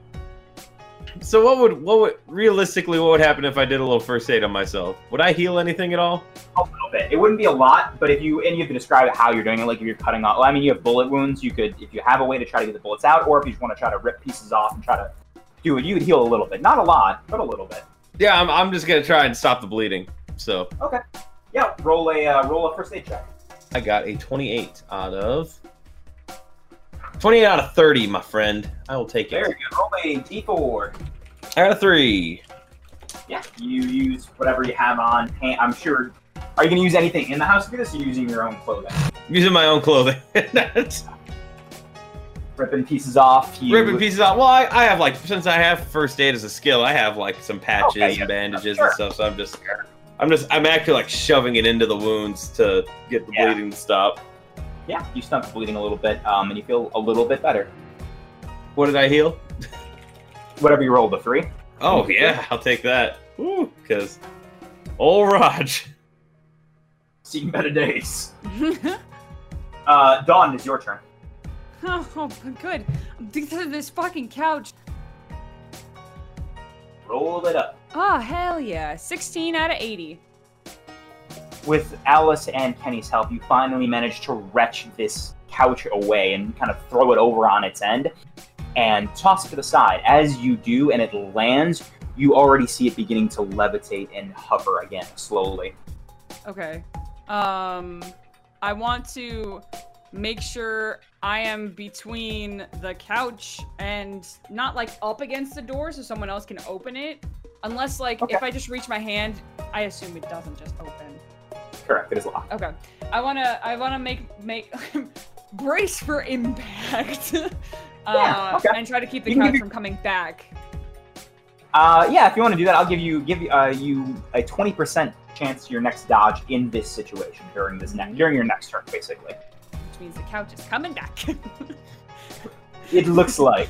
So what would what would realistically what would happen if I did a little first aid on myself? Would I heal anything at all? a little bit. It wouldn't be a lot, but if you and you have to describe how you're doing it, like if you're cutting off. Well, I mean, you have bullet wounds. You could, if you have a way to try to get the bullets out, or if you just want to try to rip pieces off and try to do it, you would heal a little bit. Not a lot, but a little bit. Yeah, I'm, I'm just gonna try and stop the bleeding. So Okay. Yeah. Roll a uh, roll a first aid check. I got a 28 out of 28 out of 30, my friend. I will take it. There Very good. Roll a d4. Out of three. Yeah. You use whatever you have on. I'm sure. Are you going to use anything in the house to do this? Or you using your own clothing? using my own clothing. Ripping pieces off. You, ripping pieces off. Well, I, I have like since I have first aid as a skill, I have like some patches Okay, yeah, and bandages sure. and stuff. So I'm just, I'm just, I'm actually like shoving it into the wounds to get the Yeah. bleeding to stop. Yeah. You stop bleeding a little bit, um, and you feel a little bit better. What did I heal? Whatever you rolled, the three. Oh yeah, I'll take that. Woo, because old Raj. Seen better days. Uh, Dawn, it's your turn. oh, good. Because of this fucking couch. Roll it up. Oh, hell yeah. 16 out of 80. With Alice and Kenny's help, you finally manage to wrench this couch away and kind of throw it over on its end and toss it to the side. As you do and it lands, you already see it beginning to levitate and hover again slowly. Okay. Um, I want to make sure I am between the couch and not like up against the door so someone else can open it. Unless, like, Okay. if I just reach my hand, I assume it doesn't just open. Correct, it is locked. Okay. I wanna, I wanna make make brace for impact. uh, Yeah, okay. And try to keep the couch from coming back. Uh, yeah, if you want to do that, I'll give you give you, uh, you a twenty percent chance to your next dodge in this situation during this next during your next turn, basically. Which means the couch is coming back. It looks like.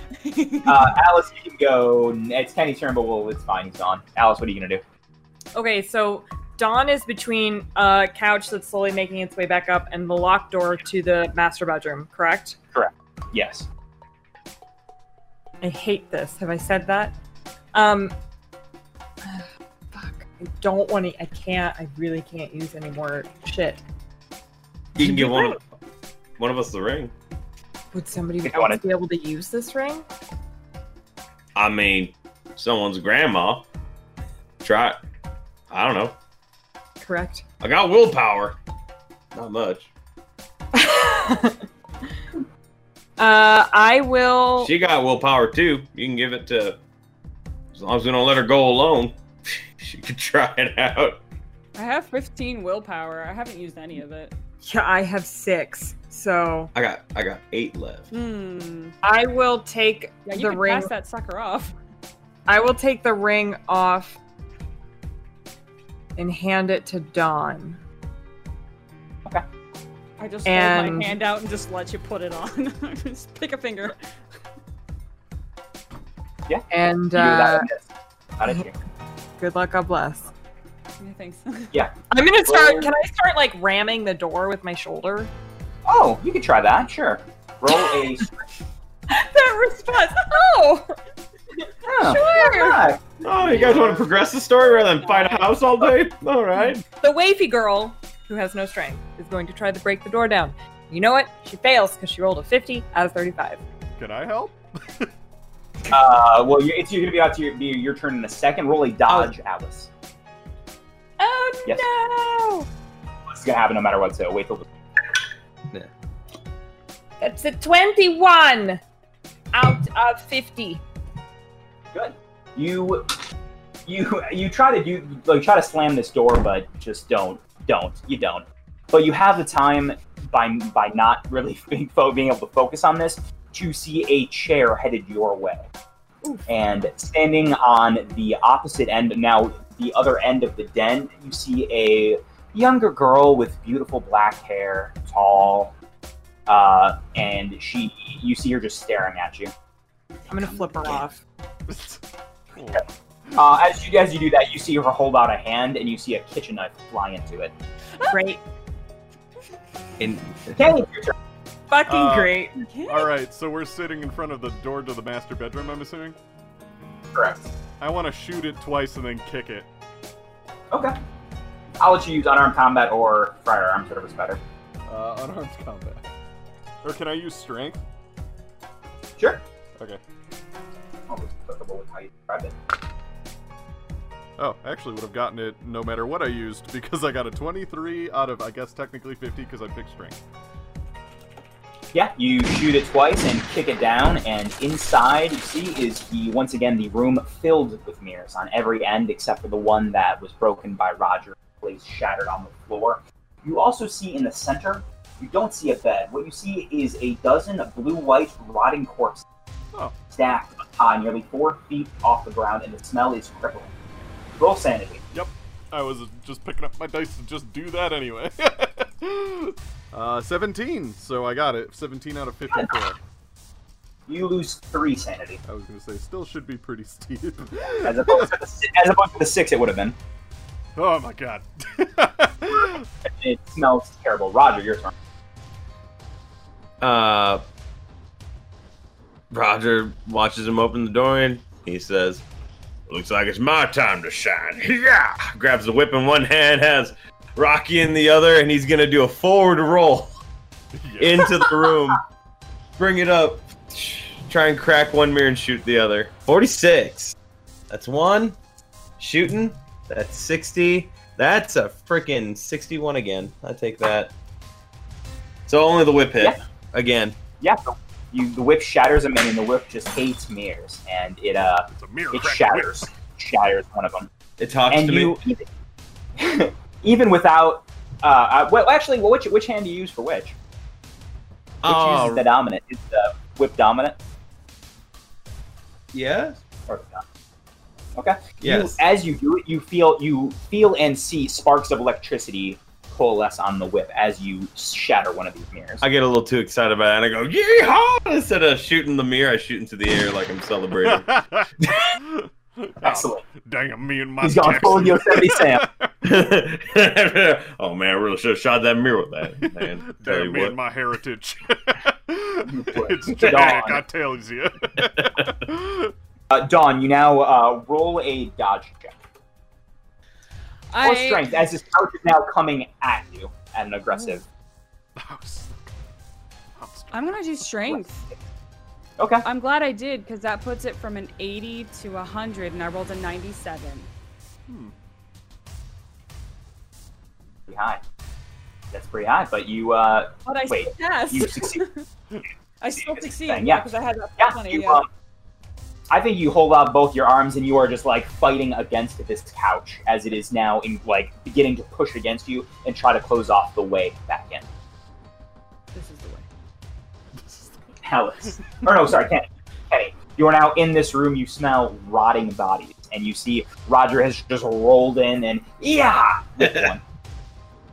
Uh, Alice, you can go. It's Kenny's turn, but well, it's fine. He's gone. Alice, what are you gonna do? Okay, so Dawn is between a couch that's slowly making its way back up and the locked door to the master bedroom, correct? Correct. Yes. I hate this. Have I said that? Um fuck. I don't want to I can't I really can't use any more shit. You can give one, one of us the ring. Would somebody If you wanna- be able to use this ring? I mean, someone's grandma. Try. I don't know. Correct. I got willpower. Not much. uh I will She got willpower too. You can give it to. As long as we don't let her go alone, she could try it out. I have 15 willpower. I haven't used any of it. Yeah, I have six. So I got I got eight left. Hmm. I will take Yeah, you the could ring pass that sucker off. I will take the ring off and hand it to Dawn. Okay. I just hold my hand out and just let you put it on. just pick a finger. Yeah. And uh, that. Yes. How did you? good luck, God bless. Yeah, thanks. Yeah. I'm gonna start. Roll- Can I start like ramming the door with my shoulder? Oh, you could try that. Sure. Roll a. that response. Oh, Oh, sure. Oh, you guys want to progress the story rather than fight a house all day? All right. The wavy girl who has no strength is going to try to break the door down. You know what? She fails because she rolled a 50 out of 35. Can I help? Uh, well, you it's you're gonna be out to your, be your turn in a second. Roll a dodge, Alice. Oh Yes. no! This is gonna happen no matter what. So wait till. The, That's a 21 out of 50. Good. You, you, you try to do like try to slam this door, but just don't, don't. You don't. But you have the time by by not really being, fo- being able to focus on this to see a chair headed your way. And standing on the opposite end, now the other end of the den, you see a younger girl with beautiful black hair, tall, uh, and she, you see her just staring at you. I'm gonna flip her off. Uh, as you as you do that, you see her hold out a hand, and you see a kitchen knife fly into it. Great. In, Kenny, it's your turn. Fucking Uh, great. All right, so we're sitting in front of the door to the master bedroom. I'm assuming. Correct. I want to shoot it twice and then kick it. Okay. I'll let you use unarmed combat or firearms, whatever's better. Uh, unarmed combat. Or can I use strength? Sure. Okay. Oh, it's applicable with how you describe it. Oh, actually would have gotten it no matter what I used because I got a 23 out of I guess technically 50 because I picked strength. Yeah, you shoot it twice and kick it down, and inside you see is the once again the room filled with mirrors on every end except for the one that was broken by Roger, placed shattered on the floor. You also see in the center, you don't see a bed. What you see is a dozen blue-white rotting corpses Oh. stacked high, nearly four feet off the ground, and the smell is crippling. Roll sanity. Yep. I was just picking up my dice to just do that anyway. uh, 17, so I got it. 17 out of 54. You lose three sanity, I was gonna say, still should be pretty steep. as opposed to the, as opposed to the six it would have been. oh my god. It smells terrible. Roger, your turn. uh, Roger watches him open the door and he says, Looks like it's my time to shine. Yeah! Grabs the whip in one hand, has Rocky in the other, and he's gonna do a forward roll Yeah. into the room. Bring it up. Try and crack one mirror and shoot the other. 46. That's one. Shooting. That's 60. That's a freaking 61 again. I take that. So only the whip hit. Yeah. Again. Yeah, the, you, the whip shatters him, and the whip just hates mirrors, and it uh, mirror it crack shatters, shatters one of them. It talks and to you, me. even, even without, uh, uh, well, actually, well, which which hand do you use for which? Which Oh, uses the dominant? Is the whip dominant Yes. or the? Okay. Yes. You, as you do it, you feel you feel and see sparks of electricity coalesce on the whip as you shatter one of these mirrors. I get a little too excited about it and I go, yeehaw! Instead of shooting the mirror, I shoot into the air like I'm celebrating. Excellent. Oh, damn, me and my He's gone full Yosemite Sam. oh man, I really should have shot that mirror with that. Man, tell Damn, me what. and my heritage. put it's it genetic. I tells you. Uh, Dawn, you now uh, roll a dodge check or I strength as this couch is now coming at you at an aggressive. I'm gonna do strength. Okay. I'm glad I did because that puts it from an 80 to 100, and I rolled a 97. Pretty high. That's pretty high, but you uh, But I Wait, still passed. you succeed. I still succeed. yeah. because I had that Yeah, 20. you, yeah. um, I think you hold out both your arms and you are just like fighting against this couch as it is now in like beginning to push against you and try to close off the way back in. This is the way. This is the way. Alice, or no, sorry, Kenny. Kenny, you are now in this room. You smell rotting bodies, and you see Roger has just rolled in and yeah, with one.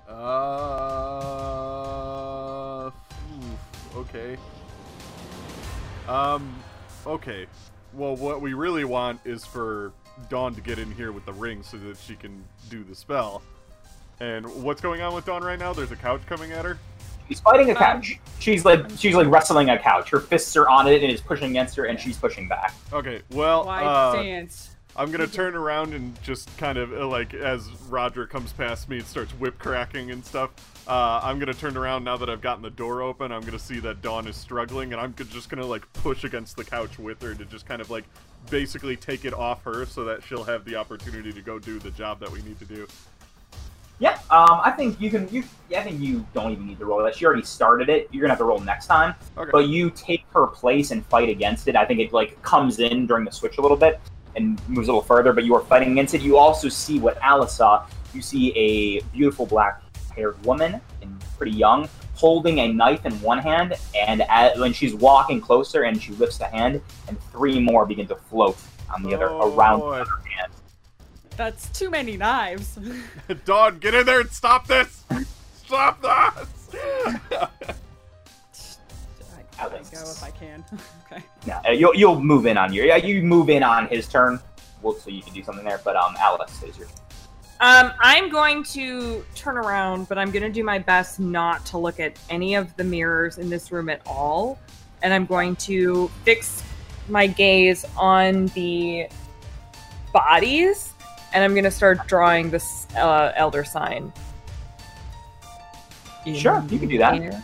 Uh, oof, okay. Um, okay. Well, what we really want is for Dawn to get in here with the ring so that she can do the spell. And what's going on with Dawn right now? There's a couch coming at her. She's fighting a couch. She's like she's like wrestling a couch. Her fists are on it and is pushing against her, and she's pushing back. Okay, well, Wide uh, stance. I'm gonna turn around and just kind of uh, like as Roger comes past me and starts whip cracking and stuff. Uh, I'm gonna turn around now that I've gotten the door open. I'm gonna see that Dawn is struggling, and I'm just gonna like push against the couch with her to just kind of like basically take it off her so that she'll have the opportunity to go do the job that we need to do. Yeah, um, I think you can. You, yeah, I think you don't even need to roll that. She already started it. You're gonna have to roll next time. Okay. But you take her place and fight against it. I think it like comes in during the switch a little bit and moves a little further. But you are fighting against it. You also see what Alice saw. You see a beautiful black-haired woman and pretty young, holding a knife in one hand, and at, when she's walking closer and she lifts the hand, and three more begin to float on the other Oh, around boy. the other hand. That's too many knives. Dawn, get in there and stop this! Stop this! Alice. go if I can. okay. Yeah, uh, you'll you'll move in on your yeah you move in on his turn. Well, so you can do something there. But um, Alice is your Um, I'm going to turn around, but I'm going to do my best not to look at any of the mirrors in this room at all. And I'm going to fix my gaze on the bodies, and I'm going to start drawing this uh, elder sign. in Sure, you can do that. air.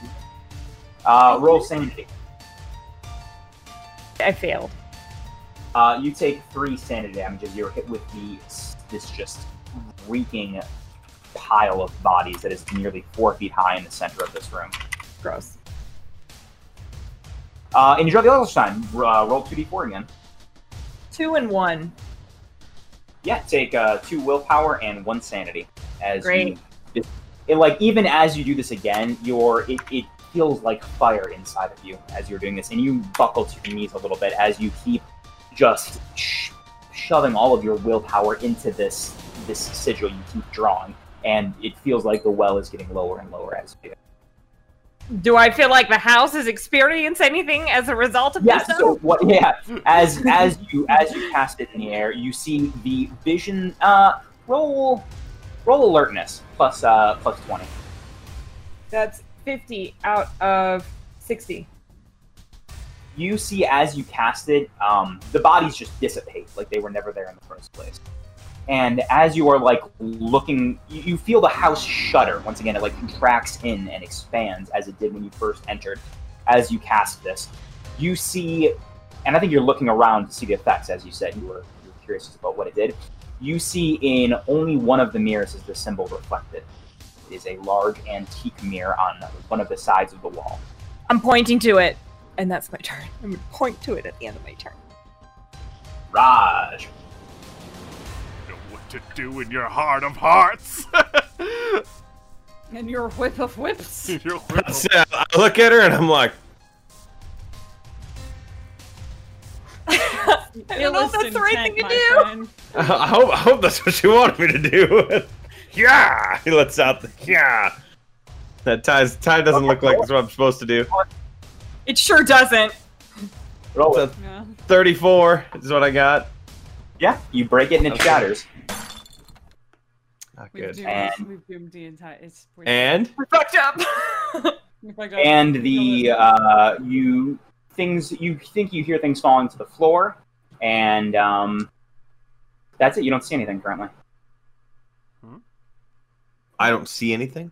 Uh, roll sanity. I failed. Uh, you take three sanity damages. you're hit with the this just reeking pile of bodies that is nearly four feet high in the center of this room. Gross. Uh, and you draw the other sign. Uh, roll two d four again. Two and one. Yeah, take uh, two willpower and one sanity. As Great. You, it, like even as you do this again, your it, it feels like fire inside of you as you're doing this, and you buckle to your knees a little bit as you keep just sh- shoving all of your willpower into this this sigil you keep drawing, and it feels like the well is getting lower and lower as you do. it. Do I feel like the house has experienced anything as a result of Yeah. this? So what? Yeah. As as you as you cast it in the air, you see the vision. Uh, roll roll alertness plus uh plus twenty. That's 50 out of 60. You see as you cast it, um, the bodies just dissipate like they were never there in the first place. And as you are like looking, you, feel the house shudder once again. It like contracts in and expands as it did when you first entered. As you cast this, you see, and I think you're looking around to see the effects. As you said, you were, you were curious about what it did. You see in only one of the mirrors is the symbol reflected. It is a large antique mirror on one of the sides of the wall. I'm pointing to it, and that's my turn. I'm going to point to it at the end of my turn. Raj. know what to do in your heart of hearts. And your whip of whips. Your whip- So I look at her and I'm like, I don't know if that's the right thing to do. I hope, I hope that's what you wanted me to do. Yeah, he lets out the yeah. That ties tie doesn't look like it's what I'm supposed to do. It sure doesn't. Roll It's it. a Yeah. 34 is what I got. Yeah, you break it and it Okay. shatters. Not We've good. doomed, And- we've doomed the entire. It's we're- And We're fucked up. we're fucked up. and the uh, you things you think you hear things falling to the floor, and um, that's it. You don't see anything currently. I don't see anything.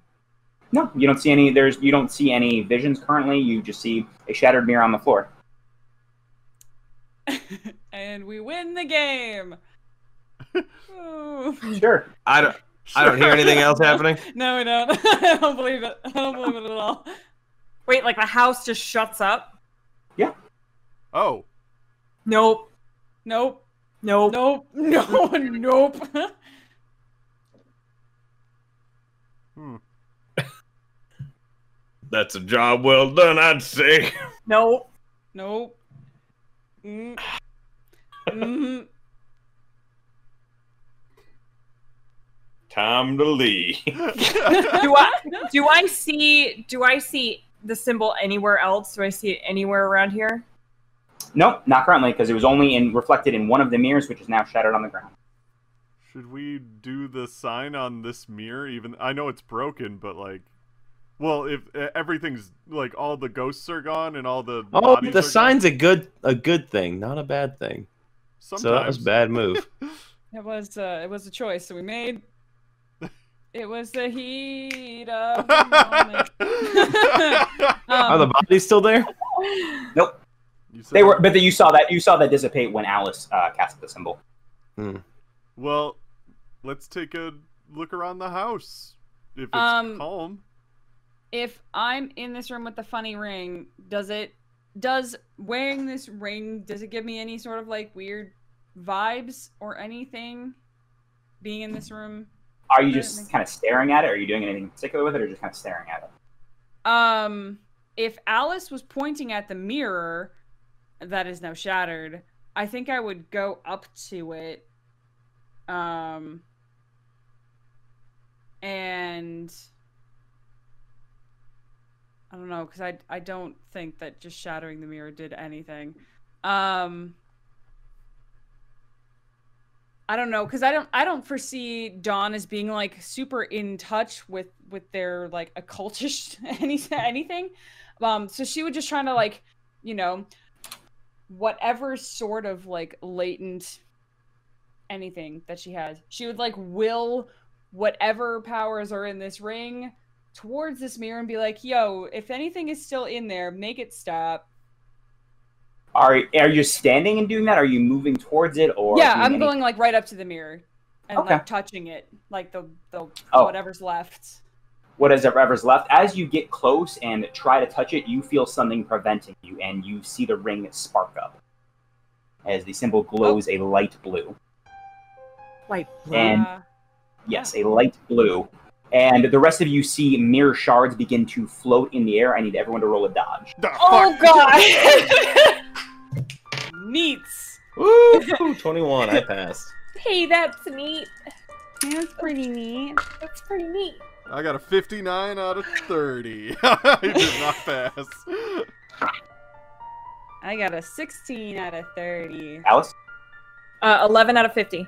No, you don't see any. There's you don't see any visions currently. You just see a shattered mirror on the floor. and we win the game. Sure. I don't. I don't hear anything else happening. No, we don't. I don't believe it. I don't believe it at all. Wait, like the house just shuts up? Yeah. Oh, Nope. Nope. Nope. Nope. No. Nope. Hmm. That's a job well done, I'd say. Nope. nope. Mm. Mm. Time to leave. Do I do I see do I see the symbol anywhere else? Do I see it anywhere around here? No, not currently because it was only in reflected in one of the mirrors, which is now shattered on the ground. Should we do the sign on this mirror? Even I know it's broken, but like, well, if uh, everything's like all the ghosts are gone and all the Oh, bodies the are sign's a good a good thing, not a bad thing. gone, So that was a sometimes- bad move. It was. Uh, it was a choice that we made. It was the heat of the moment. Are the Um, bodies still there? Nope, You said- they were, but you saw that you saw that dissipate when Alice uh, cast the symbol. Well, let's take a look around the house. If it's Um, calm. if I'm in this room with the funny ring, does it does wearing this ring does it give me any sort of like weird vibes or anything being in this room? Are you just think- kind of staring at it? Or are you doing anything particular with it, or just kind of staring at it? Um if Alice was pointing at the mirror that is now shattered, I think I would go up to it um and I don't know because I I don't think that just shattering the mirror did anything. Um, I don't know because I don't I don't foresee Dawn as being like super in touch with with their like occultish any anything. Um, so she would just trying to like, you know, whatever sort of like latent anything that she has, she would like will whatever powers are in this ring towards this mirror and be like, "Yo, if anything is still in there, make it stop." Are are you standing and doing that? Are you moving towards it, or yeah, I'm any- going like right up to the mirror and Okay. like touching it, like the the Oh. whatever's left. what is ever's left. As you get close and try to touch it, you feel something preventing you, and you see the ring spark up as the symbol glows a light blue. Light blue. And- Uh, Yes, a light blue. And the rest of you see mirror shards begin to float in the air. I need everyone to roll a dodge. The oh fuck? god! Neats. Woo! 21. I passed. hey, that's neat. That's pretty neat. That's pretty neat. I got a 59 out of 30. I did not pass. I got a 16 out of 30. Alice? Uh, 11 out of 50.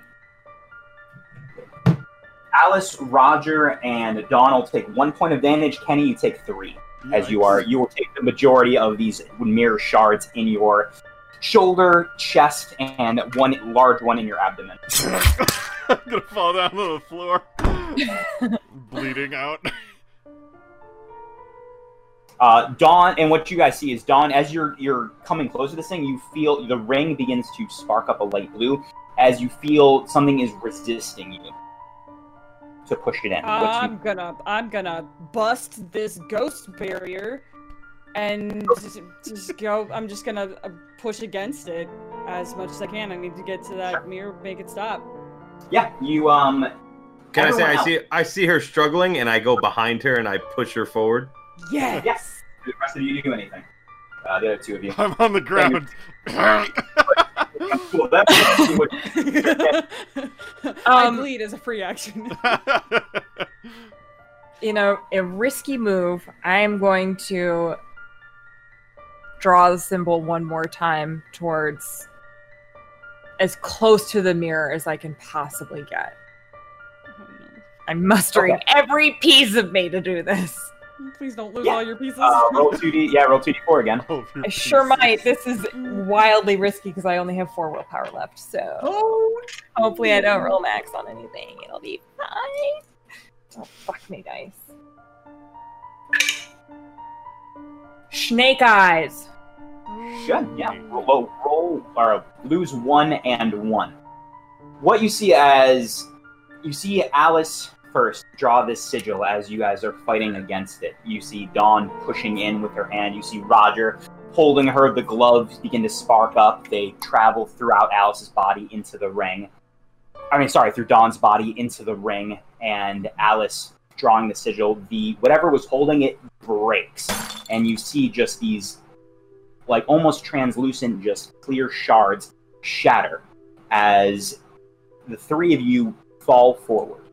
Alice, Roger, and Donald take one point of damage. Kenny, you take three. As you are, you will take the majority of these mirror shards in your shoulder, chest, and one large one in your abdomen. I'm gonna fall down to the floor. Bleeding out. Uh, Dawn, and what you guys see is Dawn. As you're you're coming close to this thing, you feel the ring begins to spark up a light blue. As you feel something is resisting you to push it in. I'm you, gonna I'm gonna bust this ghost barrier and just, just go I'm just gonna uh, push against it as much as I can. I need to get to that mirror, make it stop. yeah, you um. Can I say everyone I see I see her struggling and I go behind her and I push her forward? Yes. Yes. Do the rest of you do anything? Uh, the other two of you. I'm on the ground. cool. That's what I Um, bleed as a free action. You know, a risky move. I am going to draw the symbol one more time towards as close to the mirror as I can possibly get. I'm mustering Okay. every piece of me to do this. Please don't lose Yeah. all your pieces. uh, roll two d. Yeah, roll two d four again. Oh, your I sure might. This is wildly risky because I only have four willpower left. So oh, hopefully I don't roll max on anything. It'll be fine. Oh, fuck me, dice. Snake eyes. Good. Yeah. Roll, roll, roll or lose one and one. What you see as you see Alice first draw this sigil as you guys are fighting against it. You see Dawn pushing in with her hand. You see Roger holding her. The gloves begin to spark up. They travel throughout Alice's body into the ring. I mean, sorry, through Dawn's body into the ring, and Alice drawing the sigil. The whatever was holding it breaks, and you see just these like almost translucent, just clear shards shatter as the three of you fall forward.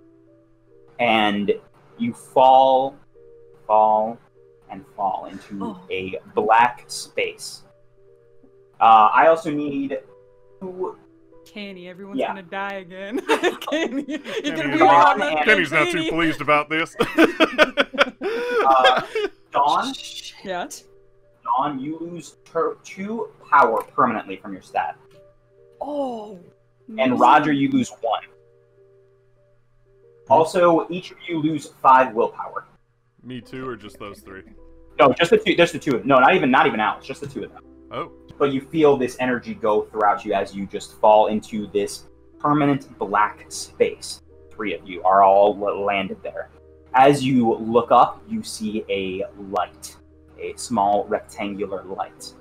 And you fall, fall, and fall into Oh. a black space. Uh, I also need two Kenny, everyone's Yeah. gonna die again. Kenny, you're gonna be is not- on that Kenny's not too pleased about this. Uh, Dawn. Yeah. Dawn, you lose ter- two power permanently from your stat. Oh. And Roger, you lose one. Also, each of you lose five willpower. Me too, or just those three? No, just the two. Just the two. of them. No, not even not even Alex. Just the two of them. Oh, But you feel this energy go throughout you as you just fall into this permanent black space. Three of you are all landed there. As you look up, you see a light, a small rectangular light.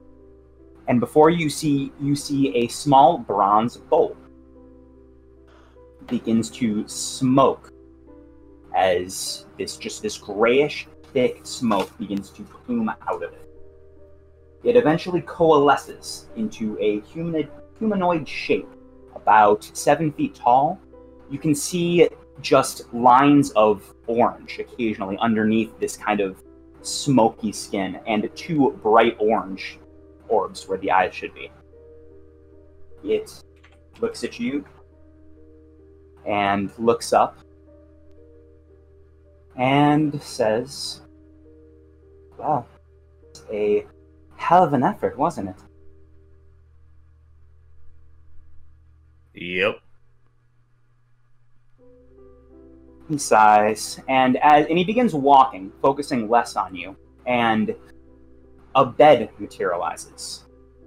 And before you see, you see a small bronze bowl begins to smoke as this just this grayish thick smoke begins to plume out of it. It eventually coalesces into a humanoid, humanoid shape, about seven feet tall. You can see just lines of orange occasionally underneath this kind of smoky skin and two bright orange orbs where the eyes should be. It looks at you and looks up and says, Well, it's a hell of an effort, wasn't it? Yep. He sighs, and as and he begins walking, focusing less on you, and a bed materializes,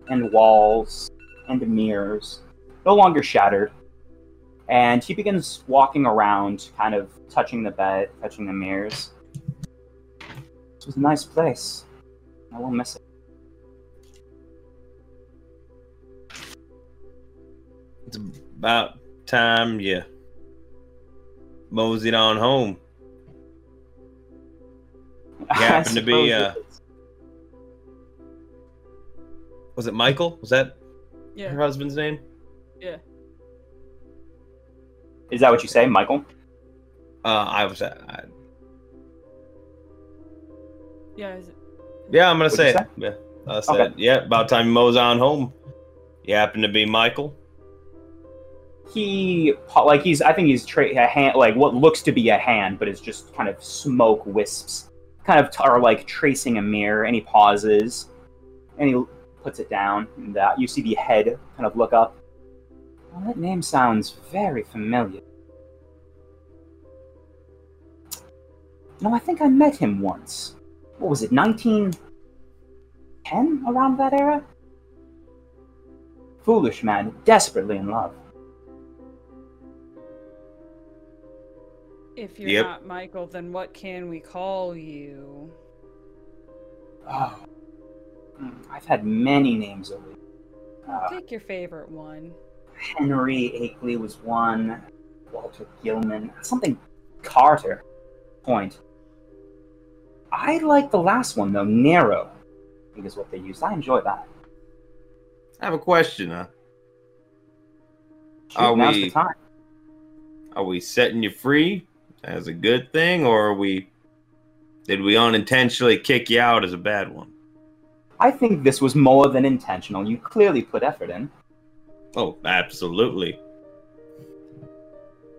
and walls and mirrors, no longer shattered. And he begins walking around, kind of touching the bed, touching the mirrors. This was a nice place. I won't miss it. It's about time you moseyed on home. I happened to be, suppose uh, it is. Was it Michael? Was that her husband's name? Is that what you say, Michael? Uh, I was. I, Yeah. Is it... yeah, I'm gonna What'd say it. Yeah, I said. Yeah, about time you mosey on home. You happen to be Michael. he like he's I think he's tra- a hand like what looks to be a hand, but it's just kind of smoke wisps, kind of t- are like tracing a mirror. And he pauses, and he puts it down. And uh, you see the head kind of look up. Well, that name sounds very familiar. No, I think I met him once. What was it, 1910? Around that era? Foolish man, desperately in love. If you're Yep. not Michael, then what can we call you? Oh. Hmm, I've had many names over the uh, Pick your favorite one. Henry Akeley was one. Walter Gilman. Something Carter. Point. I like the last one though. narrow, I think is what they used. I enjoy that. I have a question. Huh? Shoot, Are now's we- the time. Are we setting you free as a good thing, or are we? Did we unintentionally kick you out as a bad one? I think this was more than intentional. You clearly put effort in. Oh, absolutely.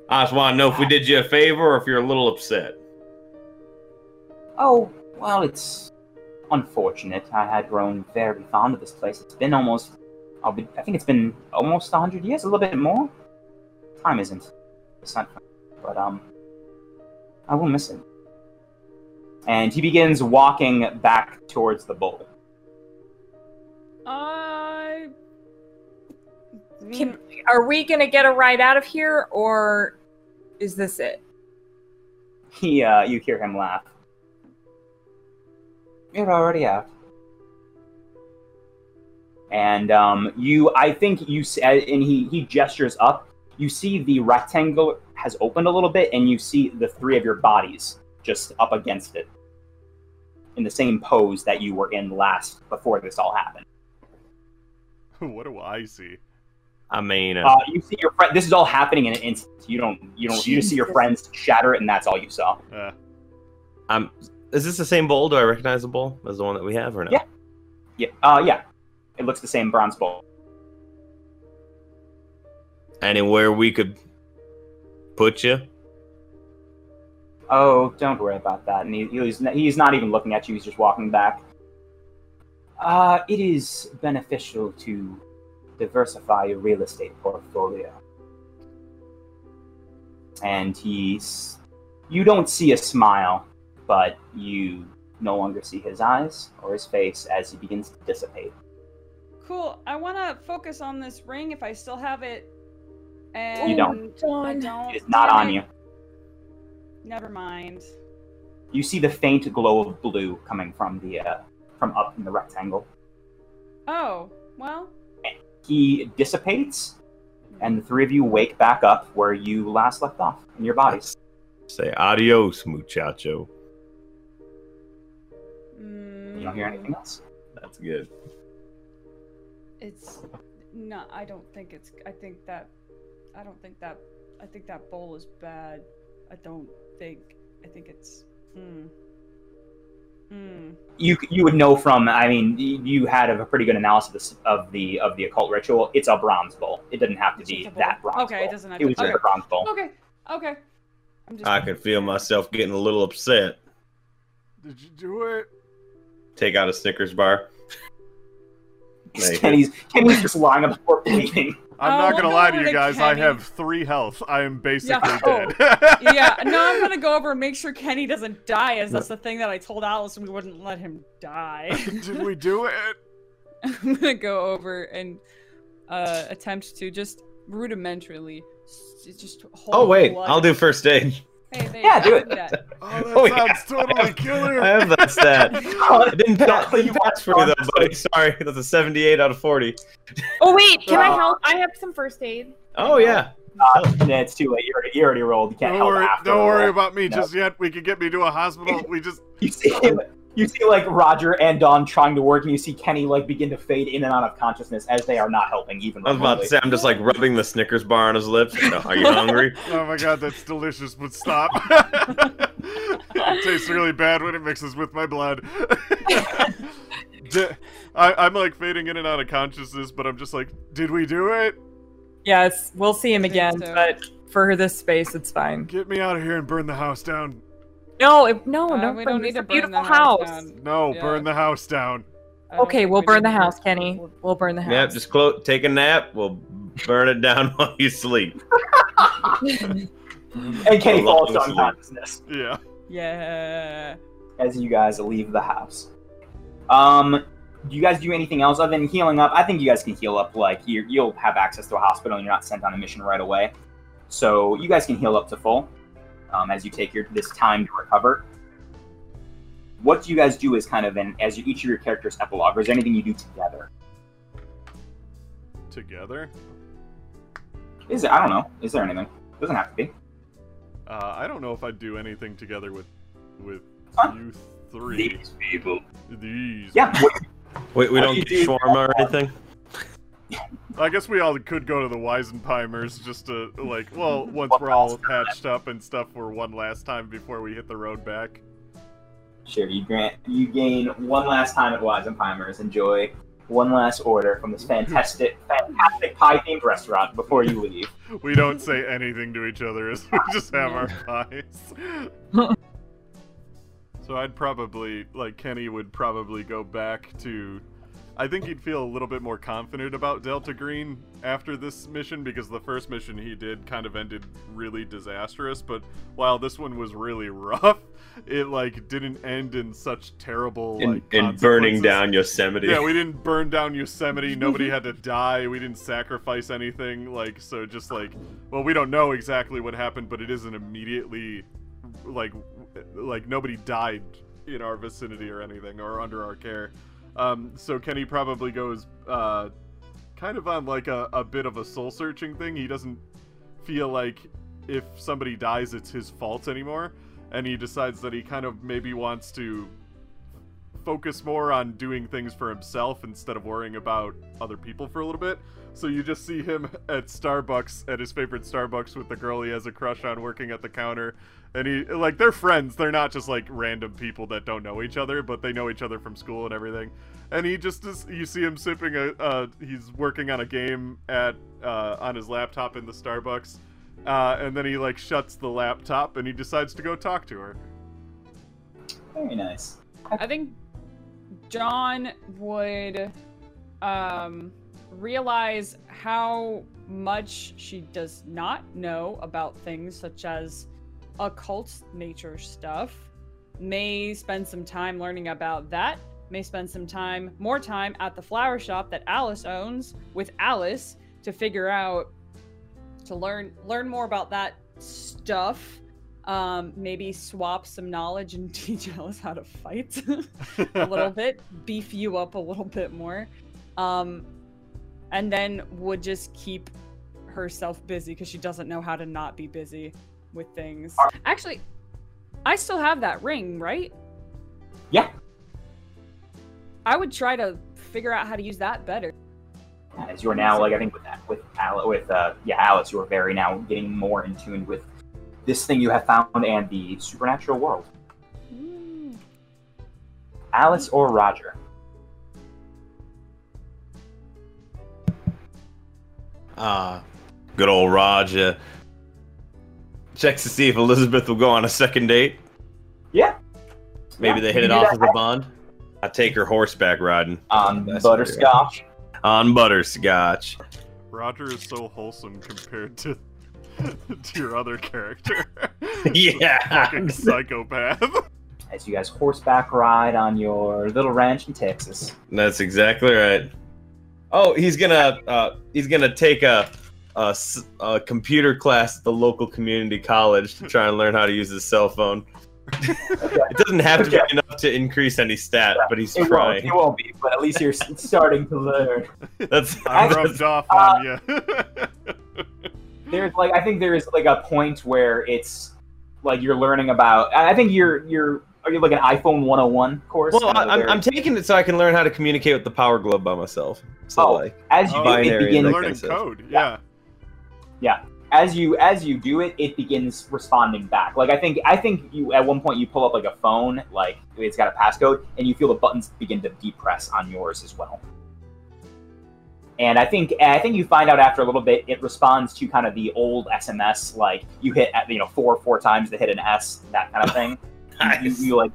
I just want to know if we did you a favor or if you're a little upset. Oh, well, it's unfortunate. I had grown very fond of this place. It's been almost, I'll be, I think it's been almost 100 years, a little bit more. Time isn't percent, but um, I will miss it. And he begins walking back towards the bowl. I. Can, are we gonna get a ride out of here, or is this it? He, uh, you hear him laugh. You're already out. And um, you, I think you, s- uh, and he he gestures up. You see the rectangle has opened a little bit, and you see the three of your bodies just up against it, in the same pose that you were in last before this all happened. what do I see? I mean, uh, Uh, you see your friend. This is all happening in an instant. You don't, you don't, you just see your friends shatter it, and that's all you saw. Uh, I'm. Is this the same bowl? Do I recognize the bowl as the one that we have, or no? Yeah. Yeah, uh, yeah. It looks the same bronze bowl. Anywhere we could put you? Oh, don't worry about that. And he, he's he's not even looking at you. He's just walking back. Uh, it is beneficial to diversify your real estate portfolio. And he's you don't see a smile, but you no longer see his eyes or his face as he begins to dissipate. Cool. I want to focus on this ring if I still have it. And You don't. I don't. It is not on you. Never mind. You see the faint glow of blue coming from the uh, from up in the rectangle. Oh, well. He dissipates, and the three of you wake back up where you last left off in your bodies. Say adios, muchacho. Mm, You don't hear anything else. That's good. It's no. I don't think it's. I think that. I don't think that. I think that bowl is bad. I don't think. I think it's. Hmm. Hmm. you you would know from. I mean, you had a pretty good analysis of the of the occult ritual. It's a bronze bowl. It doesn't have to It's be just a bowl. that bronze. Okay, bowl. it doesn't have It to- was just okay. a bronze bowl. Okay. Okay. I'm just. I could feel myself getting a little upset. Did you do it? Take out a Snickers bar. There. Kenny's Kenny's just lying on the floor bleeding. I'm not we'll gonna go lie to you to guys. I have three health. I am basically Oh. dead. yeah, no, I'm gonna go over and make sure Kenny doesn't die, as that's the thing that I told Alice we wouldn't let him die. Did we do it? I'm gonna go over and uh, attempt to just rudimentarily just hold Oh wait, blood. I'll do first aid. Hey, there Yeah, you do go, it. that. Oh, that Oh, yeah. sounds totally killer. I have that stat. I didn't pass, You didn't pass for you though, buddy. Sorry, that's a 78 out of 40. Oh wait, can I help? I have some first aid. Oh yeah. Uh, yeah, it's too late. You already, you already rolled. You can't Don't help worry, after. don't worry about me No. just yet. We can get me to a hospital. We just You see him. You see like Roger and Dawn trying to work, and you see Kenny like begin to fade in and out of consciousness as they are not helping even. I was about to say I'm just like rubbing the Snickers bar on his lips. You know, Are you hungry? Oh my god, that's delicious, but stop. it tastes really bad when it mixes with my blood. I, I'm like fading in and out of consciousness, but I'm just like, did we do it? Yes, we'll see him again, so. but for this space, it's fine. Get me out of here and burn the house down. No, if, no, Uh, no, we don't need to a burn beautiful the house. down. No, Yeah. burn the house down. Okay, we'll we burn the house, Kenny. We'll burn the house. Yep, just clo- take a nap. We'll burn it down while you sleep. And Kenny falls to sleep. unconsciousness Yeah. Yeah. as you guys leave the house. Um, do you guys do anything else other than healing up? I think you guys can heal up. Like you, you'll have access to a hospital, and you're not sent on a mission right away. So you guys can heal up to full um, as you take your this time to recover. What do you guys do as kind of an as you, each of your characters epilogue, or is there anything you do together? Together? Is it? I don't know. Is there anything? Doesn't have to be. Uh, I don't know if I'd do anything together with with Fine. you three. These people. These. Yeah. Wait, we don't do get do? shawarma or anything? I guess we all could go to the Weisenheimers just to like, well, once we're all patched up and stuff for one last time before we hit the road back. Sure, you grant you gain one last time at Weisenheimers. Enjoy one last order from this fantastic, fantastic pie themed restaurant before you leave. We don't say anything to each other as we just have our pies. so I'd probably like Kenny would probably go back to I think he'd feel a little bit more confident about Delta Green after this mission because the first mission he did kind of ended really disastrous, but while this one was really rough, it like didn't end in such terrible In, like in burning down Yosemite. Yeah, we didn't burn down Yosemite. Nobody had to die. We didn't sacrifice anything. Like, so just like, well, we don't know exactly what happened, but it isn't immediately like, like nobody died in our vicinity or anything or under our care. Um, so Kenny probably goes, uh, kind of on like a, a bit of a soul searching thing. He doesn't feel like if somebody dies, it's his fault anymore. And he decides that he kind of maybe wants to focus more on doing things for himself instead of worrying about other people for a little bit. So you just see him at Starbucks, at his favorite Starbucks with the girl he has a crush on working at the counter. And he, like, they're friends. They're not just, like, random people that don't know each other, but they know each other from school and everything. And he just is, you see him sipping a, uh, he's working on a game at, uh, on his laptop in the Starbucks. Uh, and then he, like, shuts the laptop and he decides to go talk to her. Very nice. I think John would um, realize how much she does not know about things such as occult nature stuff. May spend some time learning about that. May spend some time, more time at the flower shop that Alice owns with Alice to figure out, to learn learn more about that stuff. Um, maybe swap some knowledge and teach Alice how to fight a little bit, beef you up a little bit more, um, and then would just keep herself busy because she doesn't know how to not be busy with things. Actually, I still have that ring, right? Yeah. I would try to figure out how to use that better. As you're now, like I think with that, with Al- with uh, yeah, Alice, you are very now getting more in tune with this thing you have found and the supernatural world. Alice or Roger? Ah, good old Roger. Checks to see if Elizabeth will go on a second date. Yeah. Maybe Yeah, they hit it off as a bond. I take her horseback riding On That's butterscotch. on butterscotch. Roger is so wholesome compared to to your other character. yeah. Psychopath. As you guys horseback ride on your little ranch in Texas. That's exactly right. Oh, he's gonna uh, he's gonna take a computer class at the local community college to try and learn how to use his cell phone. it doesn't have to be enough to increase any stat, but he's It won't, trying. it won't be, but at least you're starting to learn. That's I'm Actually, rubbed off uh, on you. There's like I think there's like a point where it's like you're learning about. I I think you're you're are you like an iPhone 101 course? well, I, I'm, I'm taking it so I can learn how to communicate with the Power Glove by myself. So Oh. like, as you Oh, do, it begins Learning I said. code, yeah. Yeah. As you as you do it, it begins responding back. Like I think I think you at one point you pull up like a phone, like it's got a passcode, and you feel the buttons begin to depress on yours as well. And I think and I think you find out after a little bit, it responds to kind of the old SMS, like you hit you know four four times to hit an S, that kind of thing. You- you, you like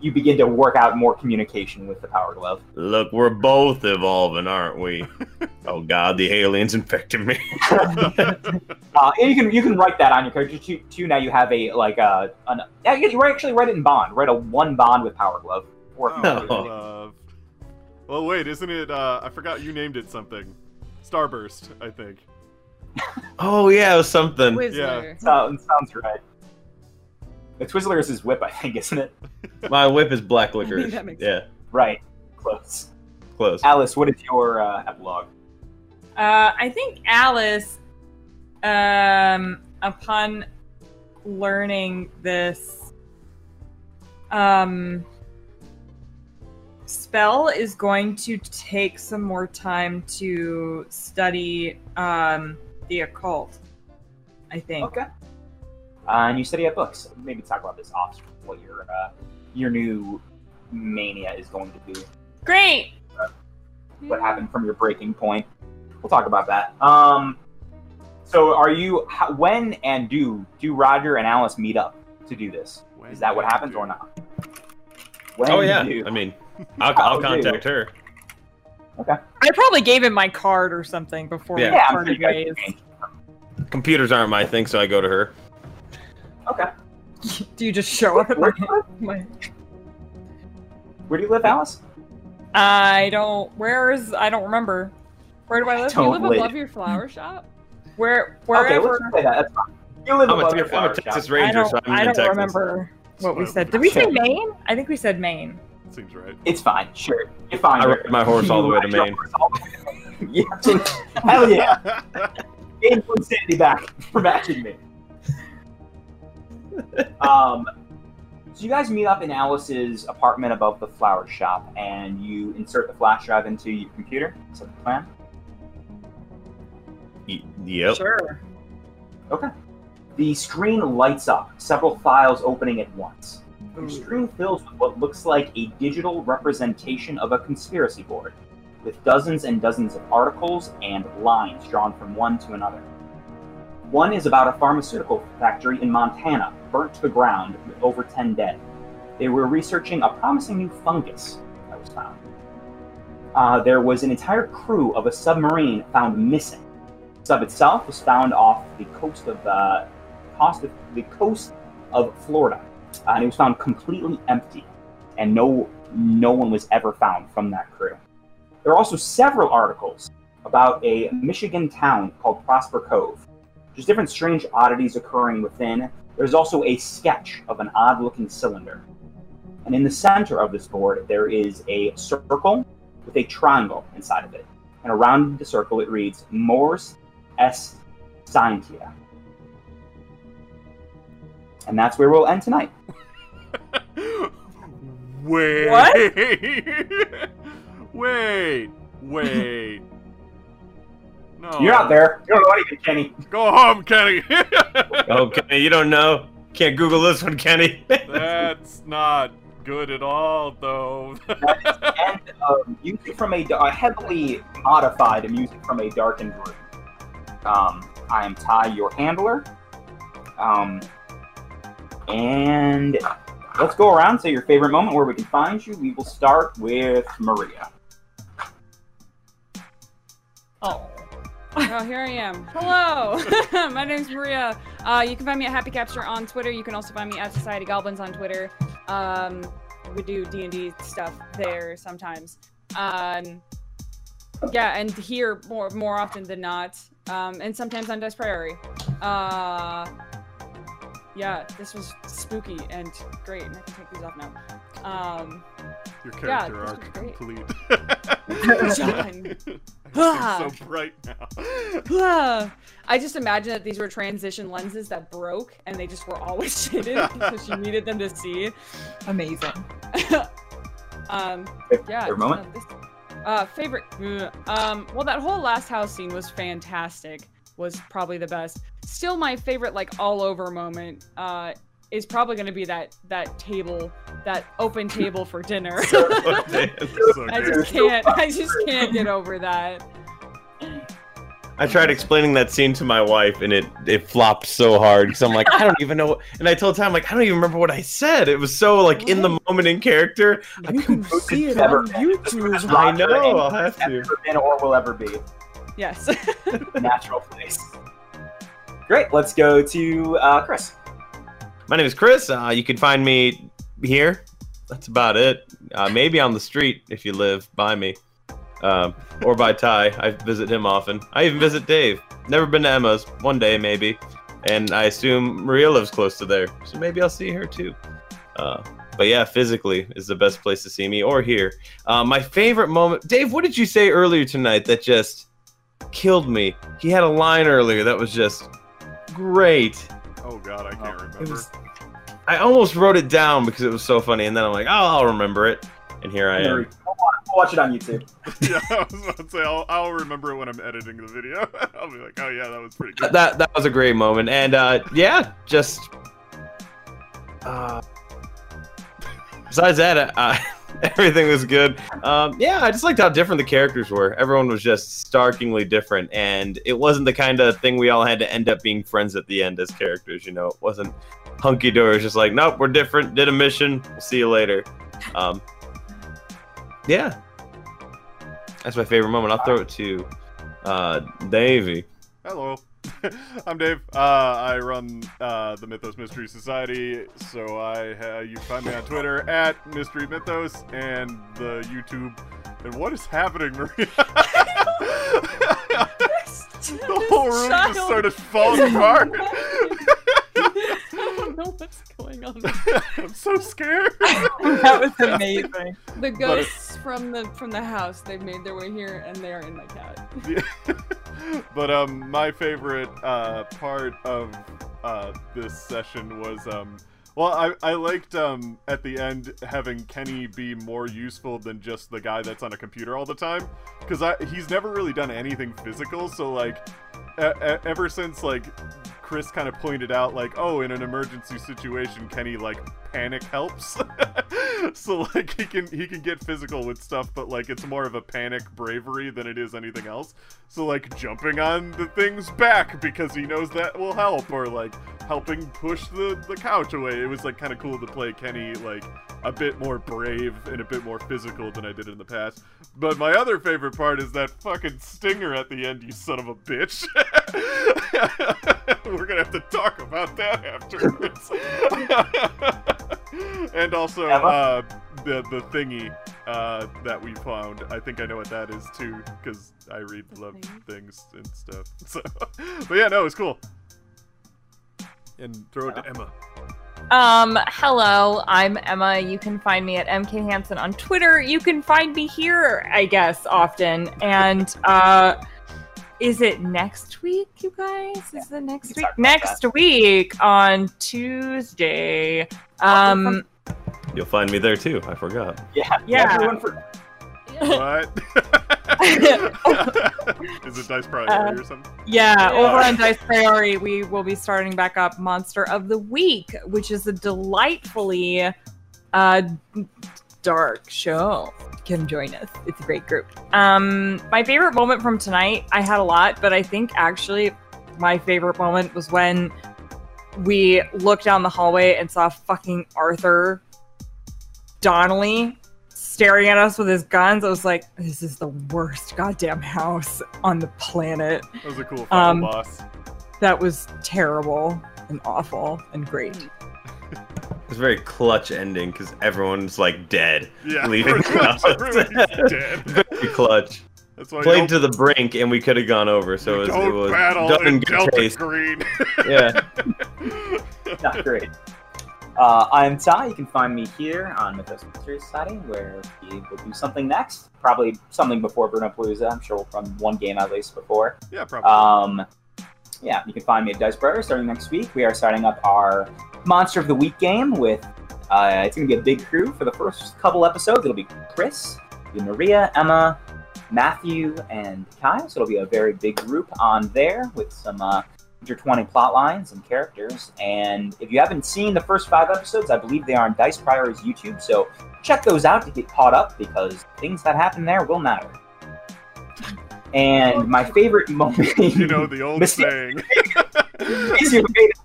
you begin to work out more communication with the Power Glove. Look, we're both evolving, aren't we? oh God, the aliens infected me. Uh, and you can you can write that on your character too. too now you have a like a an you can actually write it in bond. Write a one bond with Power Glove. Or Oh, No. Well, wait, isn't it? Uh, I forgot you named it something. Starburst, I think. oh yeah, it was something. Whizzler. sounds sounds right. The Twizzler is his whip, I think, isn't it? My whip is black licorice. that makes yeah, Right. Close. close. Alice, what is your uh, epilogue? Uh, I think Alice, um, upon learning this um, spell, is going to take some more time to study um, the occult. I think. Okay. Uh, and you said you have books. Maybe talk about this off what your uh, your new mania is going to be. Great. what happened from your breaking point. We'll talk about that. Um, so are you? How, when and do do Roger and Alice meet up to do this? When Is that what happens you- or not? When oh yeah, do- I mean, I'll, I'll Oh, contact her. Okay. I probably gave him my card or something before Yeah. we yeah, I'm parted sure you guys ways. Computers aren't my thing, so I go to her. Okay. Do you just show up at my, my Where do you live, Alice? I don't. Where is? I don't remember. Where do I live? Do you live live. above your flower shop? Where? Where? Okay, let's say that. That's fine. You live I'm a, above your Tex- I'm a flower Texas shop. I Ranger, don't. so I'm I don't Texas. remember what we said. Did we say Maine? I think we said Maine. Seems right. It's fine. Sure, you're fine. I here. ride my horse all the way to Maine. your horse all the way to Maine. yeah. Hell yeah. Gain one sanity back for matching me. Um, so you guys meet up in Alice's apartment above the flower shop, and you insert the flash drive into your computer. Is that the plan? Y- Yep. Sure. Okay. The screen lights up, several files opening at once. Your screen fills with what looks like a digital representation of a conspiracy board, with dozens and dozens of articles and lines drawn from one to another. One is about a pharmaceutical factory in Montana, burnt to the ground with over 10 dead. They were researching a promising new fungus that was found. Uh, there was an entire crew of a submarine found missing. The sub itself was found off the coast of uh, coast of, the coast of Florida, uh, and it was found completely empty, and no no one was ever found from that crew. There are also several articles about a Michigan town called Prosper Cove. There's different strange oddities occurring within. There's also a sketch of an odd-looking cylinder, and in the center of this board there is a circle with a triangle inside of it, and around the circle it reads Mors Est Scientia. And that's where we'll end tonight. Wait. What? wait. Wait. No. You're out there. You don't know anything, Kenny. Go home, Kenny. Oh, Kenny, you don't know. Can't Google this one, Kenny. That's not good at all, though. and um, music from a, a heavily modified music from a darkened room. Um, I am Ty, your handler. Um, and let's go around. Say your favorite moment where we can find you. We will start with Maria. Oh. Oh, here I am. Hello, my name's Maria. Uh, you can find me at Happy Capture on Twitter. You can also find me at Society Goblins on Twitter. Um, we do D and D stuff there sometimes. Um, yeah, and here more more often than not. Um, and sometimes on Dice Priory. Uh, yeah, this was spooky and great, and I can take these off now. Um, Your character this arc complete. John. It's so bright now. I just imagine that these were transition lenses that broke and they just were always shaded because she needed them to see. Amazing. um, yeah. Favorite moment? uh, this- uh, favorite. Um, well, that whole last house scene was fantastic. Was probably the best. Still, my favorite, like all over moment, uh, is probably going to be that that table, that open table for dinner. So I just can't. I just can't get over that. I tried explaining that scene to my wife, and it it flopped so hard because I'm like, I don't even know. What, and I told Tom like, I don't even remember what I said. It was so like in the moment in character. I can couldn't- see it never on. YouTube. I know. I'll have Has to. never been or will ever be Yes. natural place. Great. Let's go to uh, Chris. My name is Chris. Uh, you can find me here. That's about it. Uh, maybe on the street if you live by me, um, or by Ty. I visit him often. I even visit Dave. Never been to Emma's. One day maybe, and I assume Maria lives close to there, so maybe I'll see her too. Uh, but yeah, physically is the best place to see me or here. Uh, my favorite moment, Dave. What did you say earlier tonight that just killed me? He had a line earlier that was just great. Oh god, I can't remember. It was. I almost wrote it down because it was so funny, and then I'm like, oh, I'll remember it, and here I am. We'll watch it on YouTube. yeah, I was about to say I'll, I'll remember it when I'm editing the video. I'll be like, oh yeah, that was pretty good. That that was a great moment, and uh, yeah, just. Uh, besides that, uh, everything was good. Um, yeah, I just liked how different the characters were. Everyone was just starkingly different, and it wasn't the kind of thing we all had to end up being friends at the end as characters. You know, it wasn't hunky dory. Was just like, nope, we're different. Did a mission. We'll see you later. Um, yeah, that's my favorite moment. I'll throw it to uh, Davey. Hello. I'm Dave. Uh, I run uh, the Mythos Mystery Society, so I uh, you can find me on Twitter at Mystery Mythos and the YouTube. And what is happening, Maria? the whole room just started falling apart. I don't know what's going on. I'm so scared. that was amazing. The ghosts from the from the house, they've made their way here and they are in my cat. Yeah. but um, my favorite uh, part of uh, this session was um, well, I, I liked um, at the end having Kenny be more useful than just the guy that's on a computer all the time, because he's never really done anything physical. So like, ever since like Chris kind of pointed out, like, oh, in an emergency situation, Kenny like panic helps. so like he can he can get physical with stuff, but like it's more of a panic bravery than it is anything else. So like jumping on the things back because he knows that will help, or like helping push the the couch away. It was like kind of cool to play Kenny like a bit more brave and a bit more physical than I did in the past. But my other favorite part is that fucking stinger at the end, you son of a bitch. We're gonna have to talk about that afterwards. and also uh, the the thingy uh, that we found. I think I know what that is too, because I read The love thing? things and stuff. So, but yeah, no, it's cool. And throw it to Emma. Um, hello, I'm Emma. You can find me at MK Hansen on Twitter. You can find me here, I guess, often. And uh is it next week, you guys? Is it next We week? can talk about Next week on Tuesday. Um You'll find me there too. I forgot. Yeah. Yeah. Everyone for What? Is it Dice Priority Uh, or something? Yeah, Yeah. over on Dice Priority, we will be starting back up Monster of the Week, which is a delightfully uh, dark show. Come join us. It's a great group. Um, my favorite moment from tonight, I had a lot, but I think actually my favorite moment was when we looked down the hallway and saw fucking Arthur Donnelly staring at us with his guns. I was like, this is the worst goddamn house on the planet. That was a cool final Um, boss. That was terrible and awful and great. It's a very clutch ending because everyone's like dead. Yeah, leaving the house. dead. Very clutch. That's why you Played to the brink, and we could have gone over. So it was, don't it was battle done in in good Delta taste. Green. Yeah. Not great. Uh, I'm Ty. You can find me here on Mythos Mystery Society, where we will do something next. Probably something before Bruno Palooza. I'm sure we'll run one game at least before. yeah, probably. Um, yeah, you can find me at Dice Brothers starting next week. We are starting up our Monster of the Week game with. Uh, it's going to be a big crew for the first couple episodes. It'll be Chris, Maria, Emma, Matthew, and Kai. So it'll be a very big group on there with some uh, intertwining plot lines and characters. And if you haven't seen the first five episodes, I believe they are on Dice Prior's YouTube. So check those out to get caught up because things that happen there will matter. And my favorite moment, you know the old Mystic- saying. these your favorite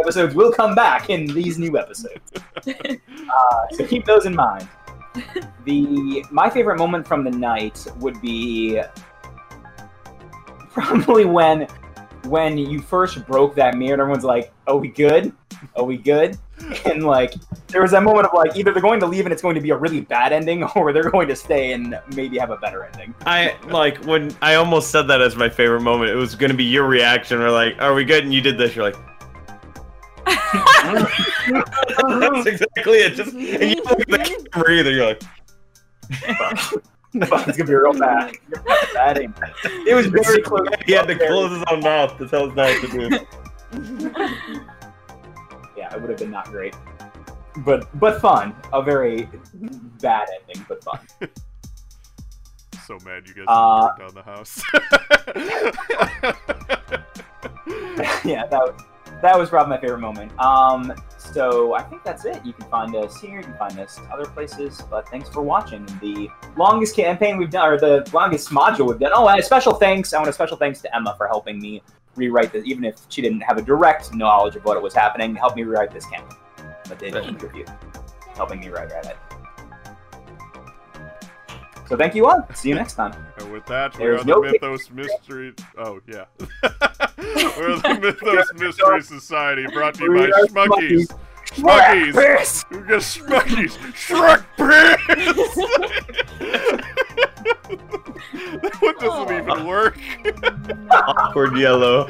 episodes will come back in these new episodes. Uh, so keep those in mind. The my favorite moment from the night would be probably when when you first broke that mirror and everyone's like, "Are we good? Are we good?" And like there was that moment of like either they're going to leave and it's going to be a really bad ending, or they're going to stay and maybe have a better ending. I like when I almost said that as my favorite moment. It was going to be your reaction. We're like, "Are we good?" And you did this. You're like, "That's exactly it." Just and you look at the camera either. You're like, it's gonna be real bad. Bad. It was very close. he had to close his own mouth to tell us not to do. It would have been not great, but but fun. A very bad ending, but fun. so mad you guys Uh, down the house. yeah, that was, that was probably my favorite moment. Um, so I think that's it. You can find us here. You can find us other places. But thanks for watching the longest campaign we've done, or the longest module we've done. Oh, and a special thanks. I want a special thanks to Emma for helping me rewrite this, even if she didn't have a direct knowledge of what was happening. Help me rewrite this campaign, but they did Right. contribute, helping me write it. So thank you all. See you next time. and with that, we There's are the no Mythos Mystery. Oh yeah, we're the Mythos Mystery Society, brought to you by We are Schmuckies. Schmuckies! Piss! We got Schmuckies! Shrek piss! that one doesn't even oh. work. Awkward yellow.